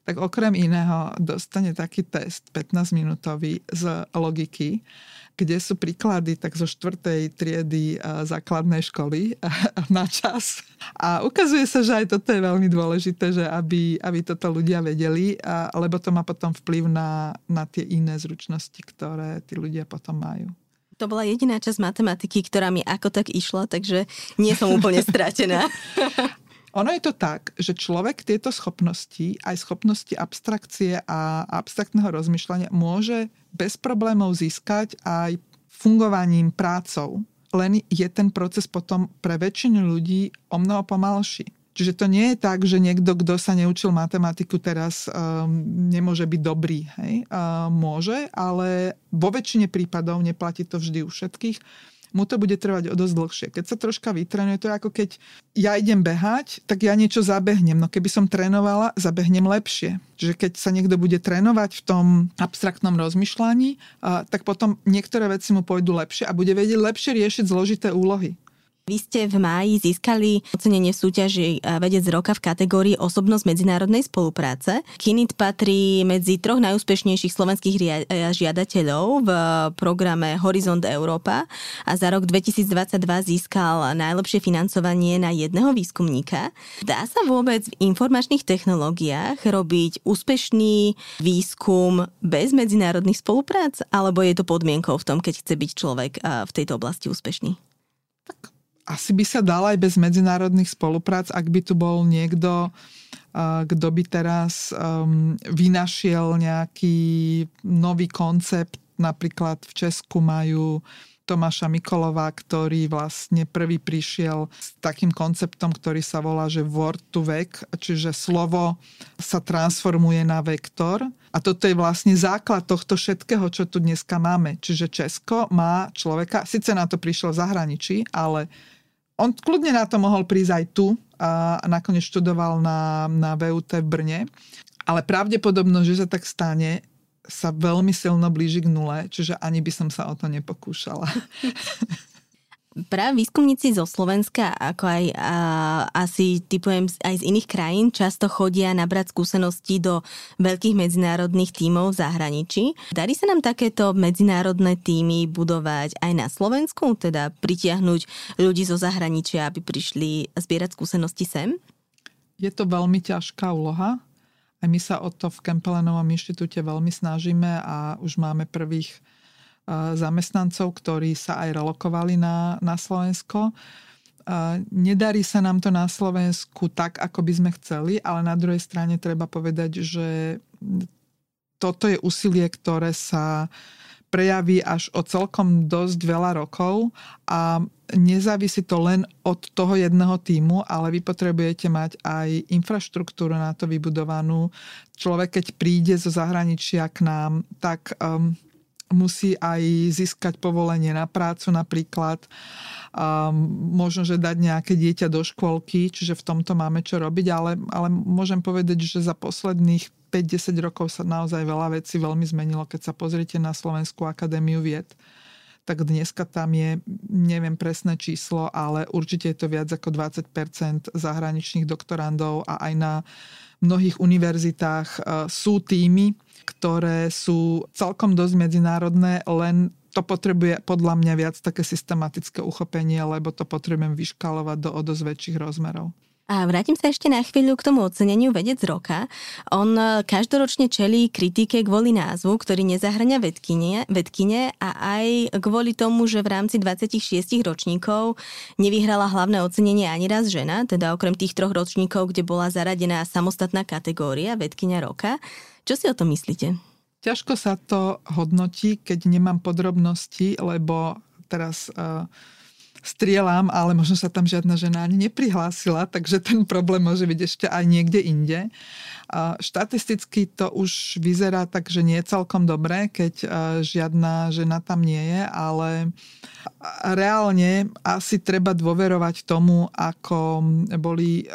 tak okrem iného dostane taký test 15-minútový z logiky, kde sú príklady tak zo štvrtej triedy základnej školy na čas. A ukazuje sa, že aj toto je veľmi dôležité, že aby, aby toto ľudia vedeli, lebo to má potom vplyv na, na tie iné zručnosti, ktoré tí ľudia potom majú. To bola jediná časť matematiky, ktorá mi ako tak išla, takže nie som úplne stratená. Ono je to tak, že človek tieto schopnosti, aj schopnosti abstrakcie a abstraktného rozmýšľania môže bez problémov získať aj fungovaním prácou. Len je ten proces potom pre väčšinu ľudí o mnoho pomalší. Čiže to nie je tak, že niekto, kto sa neučil matematiku teraz um, nemôže byť dobrý. Hej? Uh, môže, ale vo väčšine prípadov neplatí to vždy u všetkých mu to bude trvať o dosť dlhšie. Keď sa troška vytrenuje, to je ako keď ja idem behať, tak ja niečo zabehnem. No keby som trénovala, zabehnem lepšie. Čiže keď sa niekto bude trénovať v tom abstraktnom rozmýšľaní, tak potom niektoré veci mu pôjdu lepšie a bude vedieť lepšie riešiť zložité úlohy. Vy ste v máji získali ocenenie súťaži eh, Vedec roka v kategórii Osobnosť medzinárodnej spolupráce. Kinit patrí medzi troch najúspešnejších slovenských eh, žiadateľov v programe Horizont Európa a za rok 2022 získal najlepšie financovanie na jedného výskumníka. Dá sa vôbec v informačných technológiách robiť úspešný výskum bez medzinárodných spoluprác, alebo je to podmienkou v tom, keď chce byť človek eh, v tejto oblasti úspešný? Asi by sa dal aj bez medzinárodných spoluprác, ak by tu bol niekto, kto by teraz um, vynašiel nejaký nový koncept. Napríklad v Česku majú Tomáša Mikolová, ktorý vlastne prvý prišiel s takým konceptom, ktorý sa volá, že word to vec, čiže slovo sa transformuje na vektor. A toto je vlastne základ tohto všetkého, čo tu dneska máme. Čiže Česko má človeka, síce na to prišiel v zahraničí, ale on kľudne na to mohol prísť aj tu a nakoniec študoval na, na VUT v Brne. Ale pravdepodobnosť, že sa tak stane, sa veľmi silno blíži k nule, čiže ani by som sa o to nepokúšala. Práve výskumníci zo Slovenska, ako aj a, asi typujem aj z iných krajín, často chodia nabrať skúsenosti do veľkých medzinárodných tímov v zahraničí. Darí sa nám takéto medzinárodné týmy budovať aj na Slovensku, teda pritiahnuť ľudí zo zahraničia, aby prišli zbierať skúsenosti sem? Je to veľmi ťažká úloha Aj my sa o to v Kempelenovom inštitúte veľmi snažíme a už máme prvých zamestnancov, ktorí sa aj relokovali na, na Slovensko. Nedarí sa nám to na Slovensku tak, ako by sme chceli, ale na druhej strane treba povedať, že toto je úsilie, ktoré sa prejaví až o celkom dosť veľa rokov a nezávisí to len od toho jedného týmu, ale vy potrebujete mať aj infraštruktúru na to vybudovanú. Človek, keď príde zo zahraničia k nám, tak um, musí aj získať povolenie na prácu napríklad. Um, možno, že dať nejaké dieťa do škôlky, čiže v tomto máme čo robiť, ale, ale môžem povedať, že za posledných 5-10 rokov sa naozaj veľa vecí veľmi zmenilo. Keď sa pozriete na Slovenskú akadémiu vied, tak dneska tam je, neviem presné číslo, ale určite je to viac ako 20% zahraničných doktorandov a aj na mnohých univerzitách e, sú týmy, ktoré sú celkom dosť medzinárodné, len to potrebuje podľa mňa viac také systematické uchopenie, lebo to potrebujem vyškalovať do o dosť väčších rozmerov. A vrátim sa ešte na chvíľu k tomu oceneniu Vedec roka. On e, každoročne čelí kritike kvôli názvu, ktorý nezahrania vedkine, vedkine a aj kvôli tomu, že v rámci 26 ročníkov nevyhrala hlavné ocenenie ani raz žena, teda okrem tých troch ročníkov, kde bola zaradená samostatná kategória vedkynia roka. Čo si o tom myslíte? Ťažko sa to hodnotí, keď nemám podrobnosti, lebo teraz uh, strieľam, ale možno sa tam žiadna žena ani neprihlásila, takže ten problém môže byť ešte aj niekde inde. Štatisticky to už vyzerá tak, že nie je celkom dobré, keď žiadna žena tam nie je, ale reálne asi treba dôverovať tomu, ako boli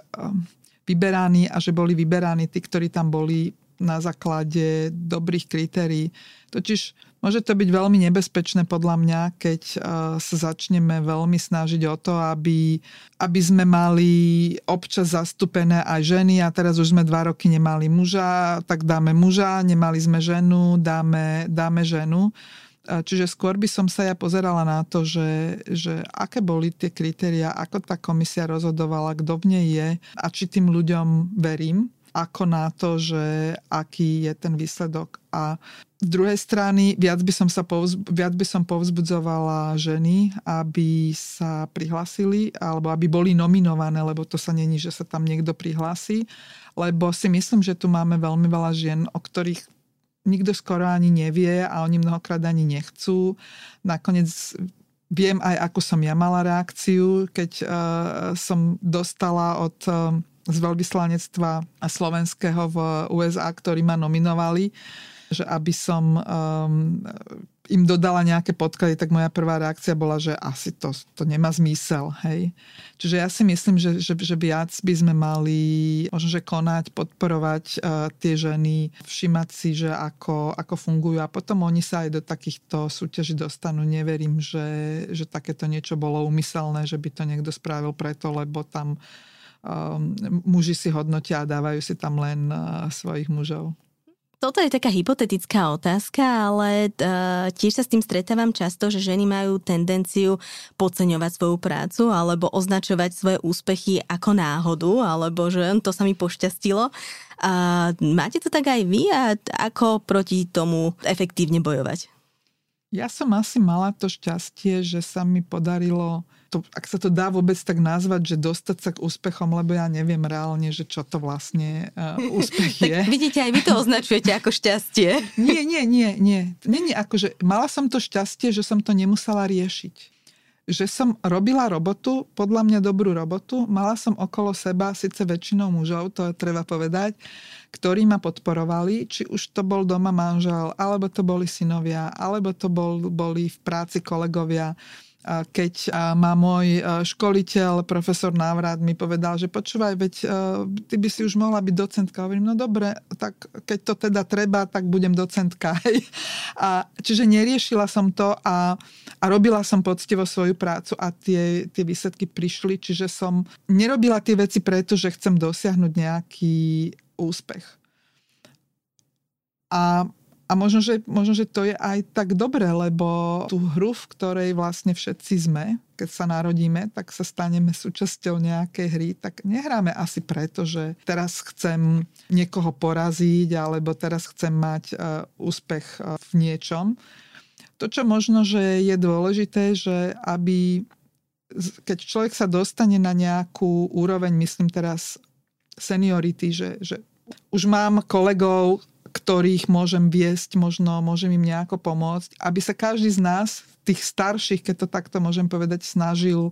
vyberaní a že boli vyberaní tí, ktorí tam boli na základe dobrých kritérií. Totiž môže to byť veľmi nebezpečné podľa mňa, keď uh, sa začneme veľmi snažiť o to, aby, aby sme mali občas zastúpené aj ženy a teraz už sme dva roky nemali muža, tak dáme muža, nemali sme ženu, dáme, dáme ženu. Čiže skôr by som sa ja pozerala na to, že, že aké boli tie kritéria, ako tá komisia rozhodovala, kto v nej je a či tým ľuďom verím ako na to, že aký je ten výsledok. A druhej strany viac by som, sa povz, viac by som povzbudzovala ženy, aby sa prihlasili alebo aby boli nominované, lebo to sa není, že sa tam niekto prihlási. Lebo si myslím, že tu máme veľmi veľa žien, o ktorých nikto skoro ani nevie a oni mnohokrát ani nechcú. Nakoniec viem aj, ako som ja mala reakciu, keď uh, som dostala od uh, z veľvyslanectva slovenského v USA, ktorí ma nominovali, že aby som um, im dodala nejaké podklady, tak moja prvá reakcia bola, že asi to, to nemá zmysel. Hej. Čiže ja si myslím, že, že, že viac by sme mali možno, že konať, podporovať uh, tie ženy, všimať si, že ako, ako fungujú a potom oni sa aj do takýchto súťaží dostanú. Neverím, že, že takéto niečo bolo umyselné, že by to niekto spravil preto, lebo tam Ehm, muži si hodnotia a dávajú si tam len eh, svojich mužov. Toto je taká hypotetická otázka, ale uh, tiež sa s tým stretávam často, že ženy majú tendenciu podceňovať svoju prácu alebo označovať svoje úspechy ako náhodu, alebo že to sa mi pošťastilo. Uh, máte to tak aj vy a ako proti tomu efektívne bojovať? Ja som asi mala to šťastie, že sa mi podarilo to, ak sa to dá vôbec tak nazvať, že dostať sa k úspechom, lebo ja neviem reálne, že čo to vlastne uh, úspech je. tak vidíte, aj vy to označujete ako šťastie. nie, nie, nie, nie. Nie, nie, akože mala som to šťastie, že som to nemusela riešiť že som robila robotu, podľa mňa dobrú robotu, mala som okolo seba síce väčšinou mužov, to treba povedať, ktorí ma podporovali, či už to bol doma manžel, alebo to boli synovia, alebo to bol, boli v práci kolegovia keď ma môj školiteľ, profesor Návrat mi povedal, že počúvaj, veď ty by si už mohla byť docentka. Hovorím, no dobre, tak keď to teda treba, tak budem docentka. A, čiže neriešila som to a, a robila som poctivo svoju prácu a tie, tie výsledky prišli, čiže som nerobila tie veci preto, že chcem dosiahnuť nejaký úspech. A a možno že, možno, že to je aj tak dobre, lebo tú hru, v ktorej vlastne všetci sme, keď sa narodíme, tak sa staneme súčasťou nejakej hry, tak nehráme asi preto, že teraz chcem niekoho poraziť alebo teraz chcem mať uh, úspech uh, v niečom. To, čo možno, že je dôležité, že aby keď človek sa dostane na nejakú úroveň, myslím teraz seniority, že, že už mám kolegov, ktorých môžem viesť, možno môžem im nejako pomôcť, aby sa každý z nás, tých starších, keď to takto môžem povedať, snažil,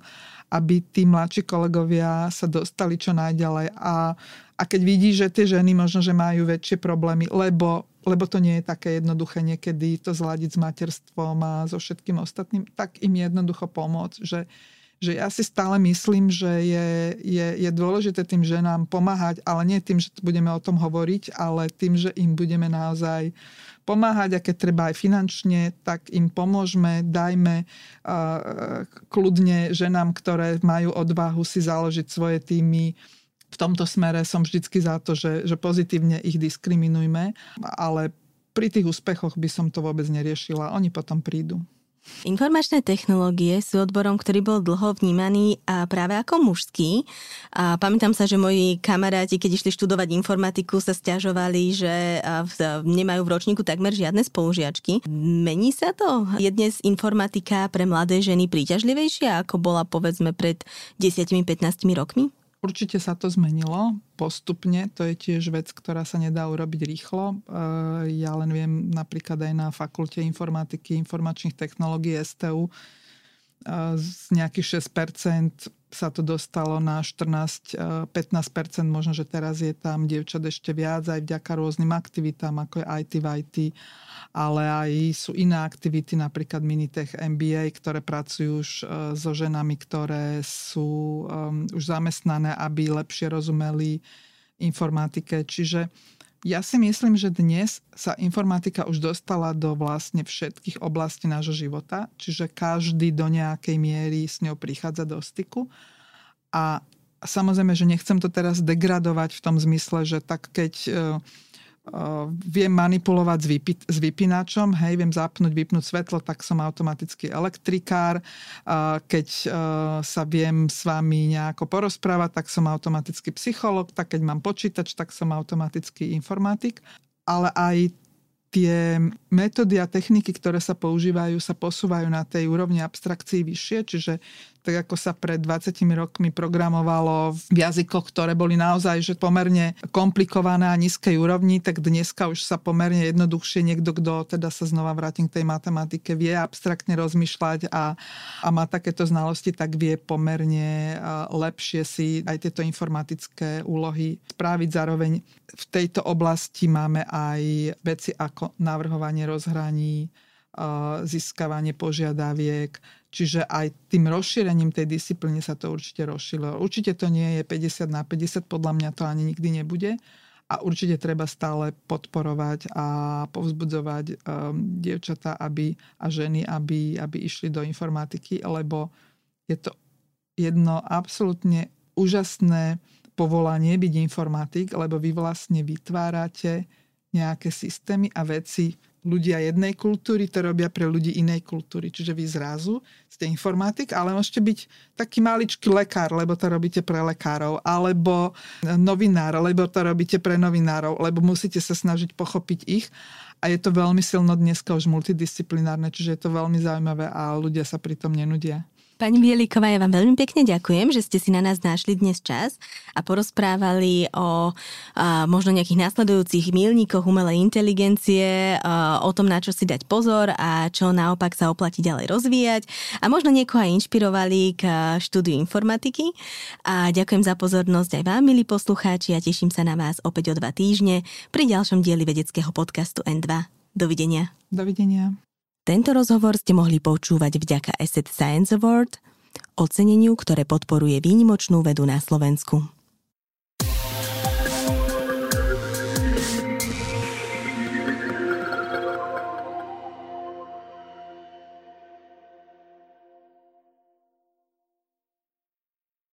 aby tí mladší kolegovia sa dostali čo najďalej. A, a keď vidí, že tie ženy možno, že majú väčšie problémy, lebo, lebo to nie je také jednoduché niekedy to zladiť s materstvom a so všetkým ostatným, tak im jednoducho pomôcť, že, že ja si stále myslím, že je, je, je dôležité tým ženám pomáhať, ale nie tým, že budeme o tom hovoriť, ale tým, že im budeme naozaj pomáhať a keď treba aj finančne, tak im pomôžeme, dajme uh, kľudne ženám, ktoré majú odvahu si založiť svoje týmy. V tomto smere som vždycky za to, že, že pozitívne ich diskriminujme, ale pri tých úspechoch by som to vôbec neriešila. Oni potom prídu. Informačné technológie sú odborom, ktorý bol dlho vnímaný a práve ako mužský. A pamätám sa, že moji kamaráti, keď išli študovať informatiku, sa stiažovali, že nemajú v ročníku takmer žiadne spolužiačky. Mení sa to? Je dnes informatika pre mladé ženy príťažlivejšia, ako bola povedzme pred 10-15 rokmi? Určite sa to zmenilo postupne, to je tiež vec, ktorá sa nedá urobiť rýchlo. Eh, ja len viem napríklad aj na fakulte informatiky, informačných technológií STU eh, z nejakých 6% sa to dostalo na 14-15%, eh, možno, že teraz je tam dievčat ešte viac aj vďaka rôznym aktivitám, ako je IT v IT ale aj sú iné aktivity, napríklad Minitech MBA, ktoré pracujú už e, so ženami, ktoré sú um, už zamestnané, aby lepšie rozumeli informatike. Čiže ja si myslím, že dnes sa informatika už dostala do vlastne všetkých oblastí nášho života, čiže každý do nejakej miery s ňou prichádza do styku. A samozrejme, že nechcem to teraz degradovať v tom zmysle, že tak keď e, viem manipulovať s, vypi- s vypínačom, hej, viem zapnúť, vypnúť svetlo, tak som automaticky elektrikár. Keď sa viem s vami nejako porozprávať, tak som automaticky psycholog, tak keď mám počítač, tak som automaticky informatik. Ale aj tie metódy a techniky, ktoré sa používajú, sa posúvajú na tej úrovni abstrakcií vyššie, čiže tak ako sa pred 20 rokmi programovalo v jazykoch, ktoré boli naozaj že pomerne komplikované a nízkej úrovni, tak dneska už sa pomerne jednoduchšie niekto, kto teda sa znova vrátim k tej matematike, vie abstraktne rozmýšľať a, a má takéto znalosti, tak vie pomerne lepšie si aj tieto informatické úlohy spraviť. Zároveň v tejto oblasti máme aj veci ako navrhovanie rozhraní, získavanie požiadaviek, Čiže aj tým rozšírením tej disciplíny sa to určite rozšírilo. Určite to nie je 50 na 50, podľa mňa to ani nikdy nebude. A určite treba stále podporovať a povzbudzovať um, dievčatá aby, a ženy, aby, aby išli do informatiky, lebo je to jedno absolútne úžasné povolanie byť informatik, lebo vy vlastne vytvárate nejaké systémy a veci ľudia jednej kultúry to robia pre ľudí inej kultúry. Čiže vy zrazu ste informatik, ale môžete byť taký maličký lekár, lebo to robíte pre lekárov, alebo novinár, lebo to robíte pre novinárov, lebo musíte sa snažiť pochopiť ich. A je to veľmi silno dneska už multidisciplinárne, čiže je to veľmi zaujímavé a ľudia sa pri tom nenudia. Pani Bieliková, ja vám veľmi pekne ďakujem, že ste si na nás našli dnes čas a porozprávali o a, možno nejakých následujúcich milníkoch umelej inteligencie, o tom, na čo si dať pozor a čo naopak sa oplatí ďalej rozvíjať a možno niekoho aj inšpirovali k štúdiu informatiky. A ďakujem za pozornosť aj vám, milí poslucháči, a teším sa na vás opäť o dva týždne pri ďalšom dieli vedeckého podcastu N2. Dovidenia. Dovidenia. Tento rozhovor ste mohli počúvať vďaka Asset Science Award, oceneniu, ktoré podporuje výnimočnú vedu na Slovensku.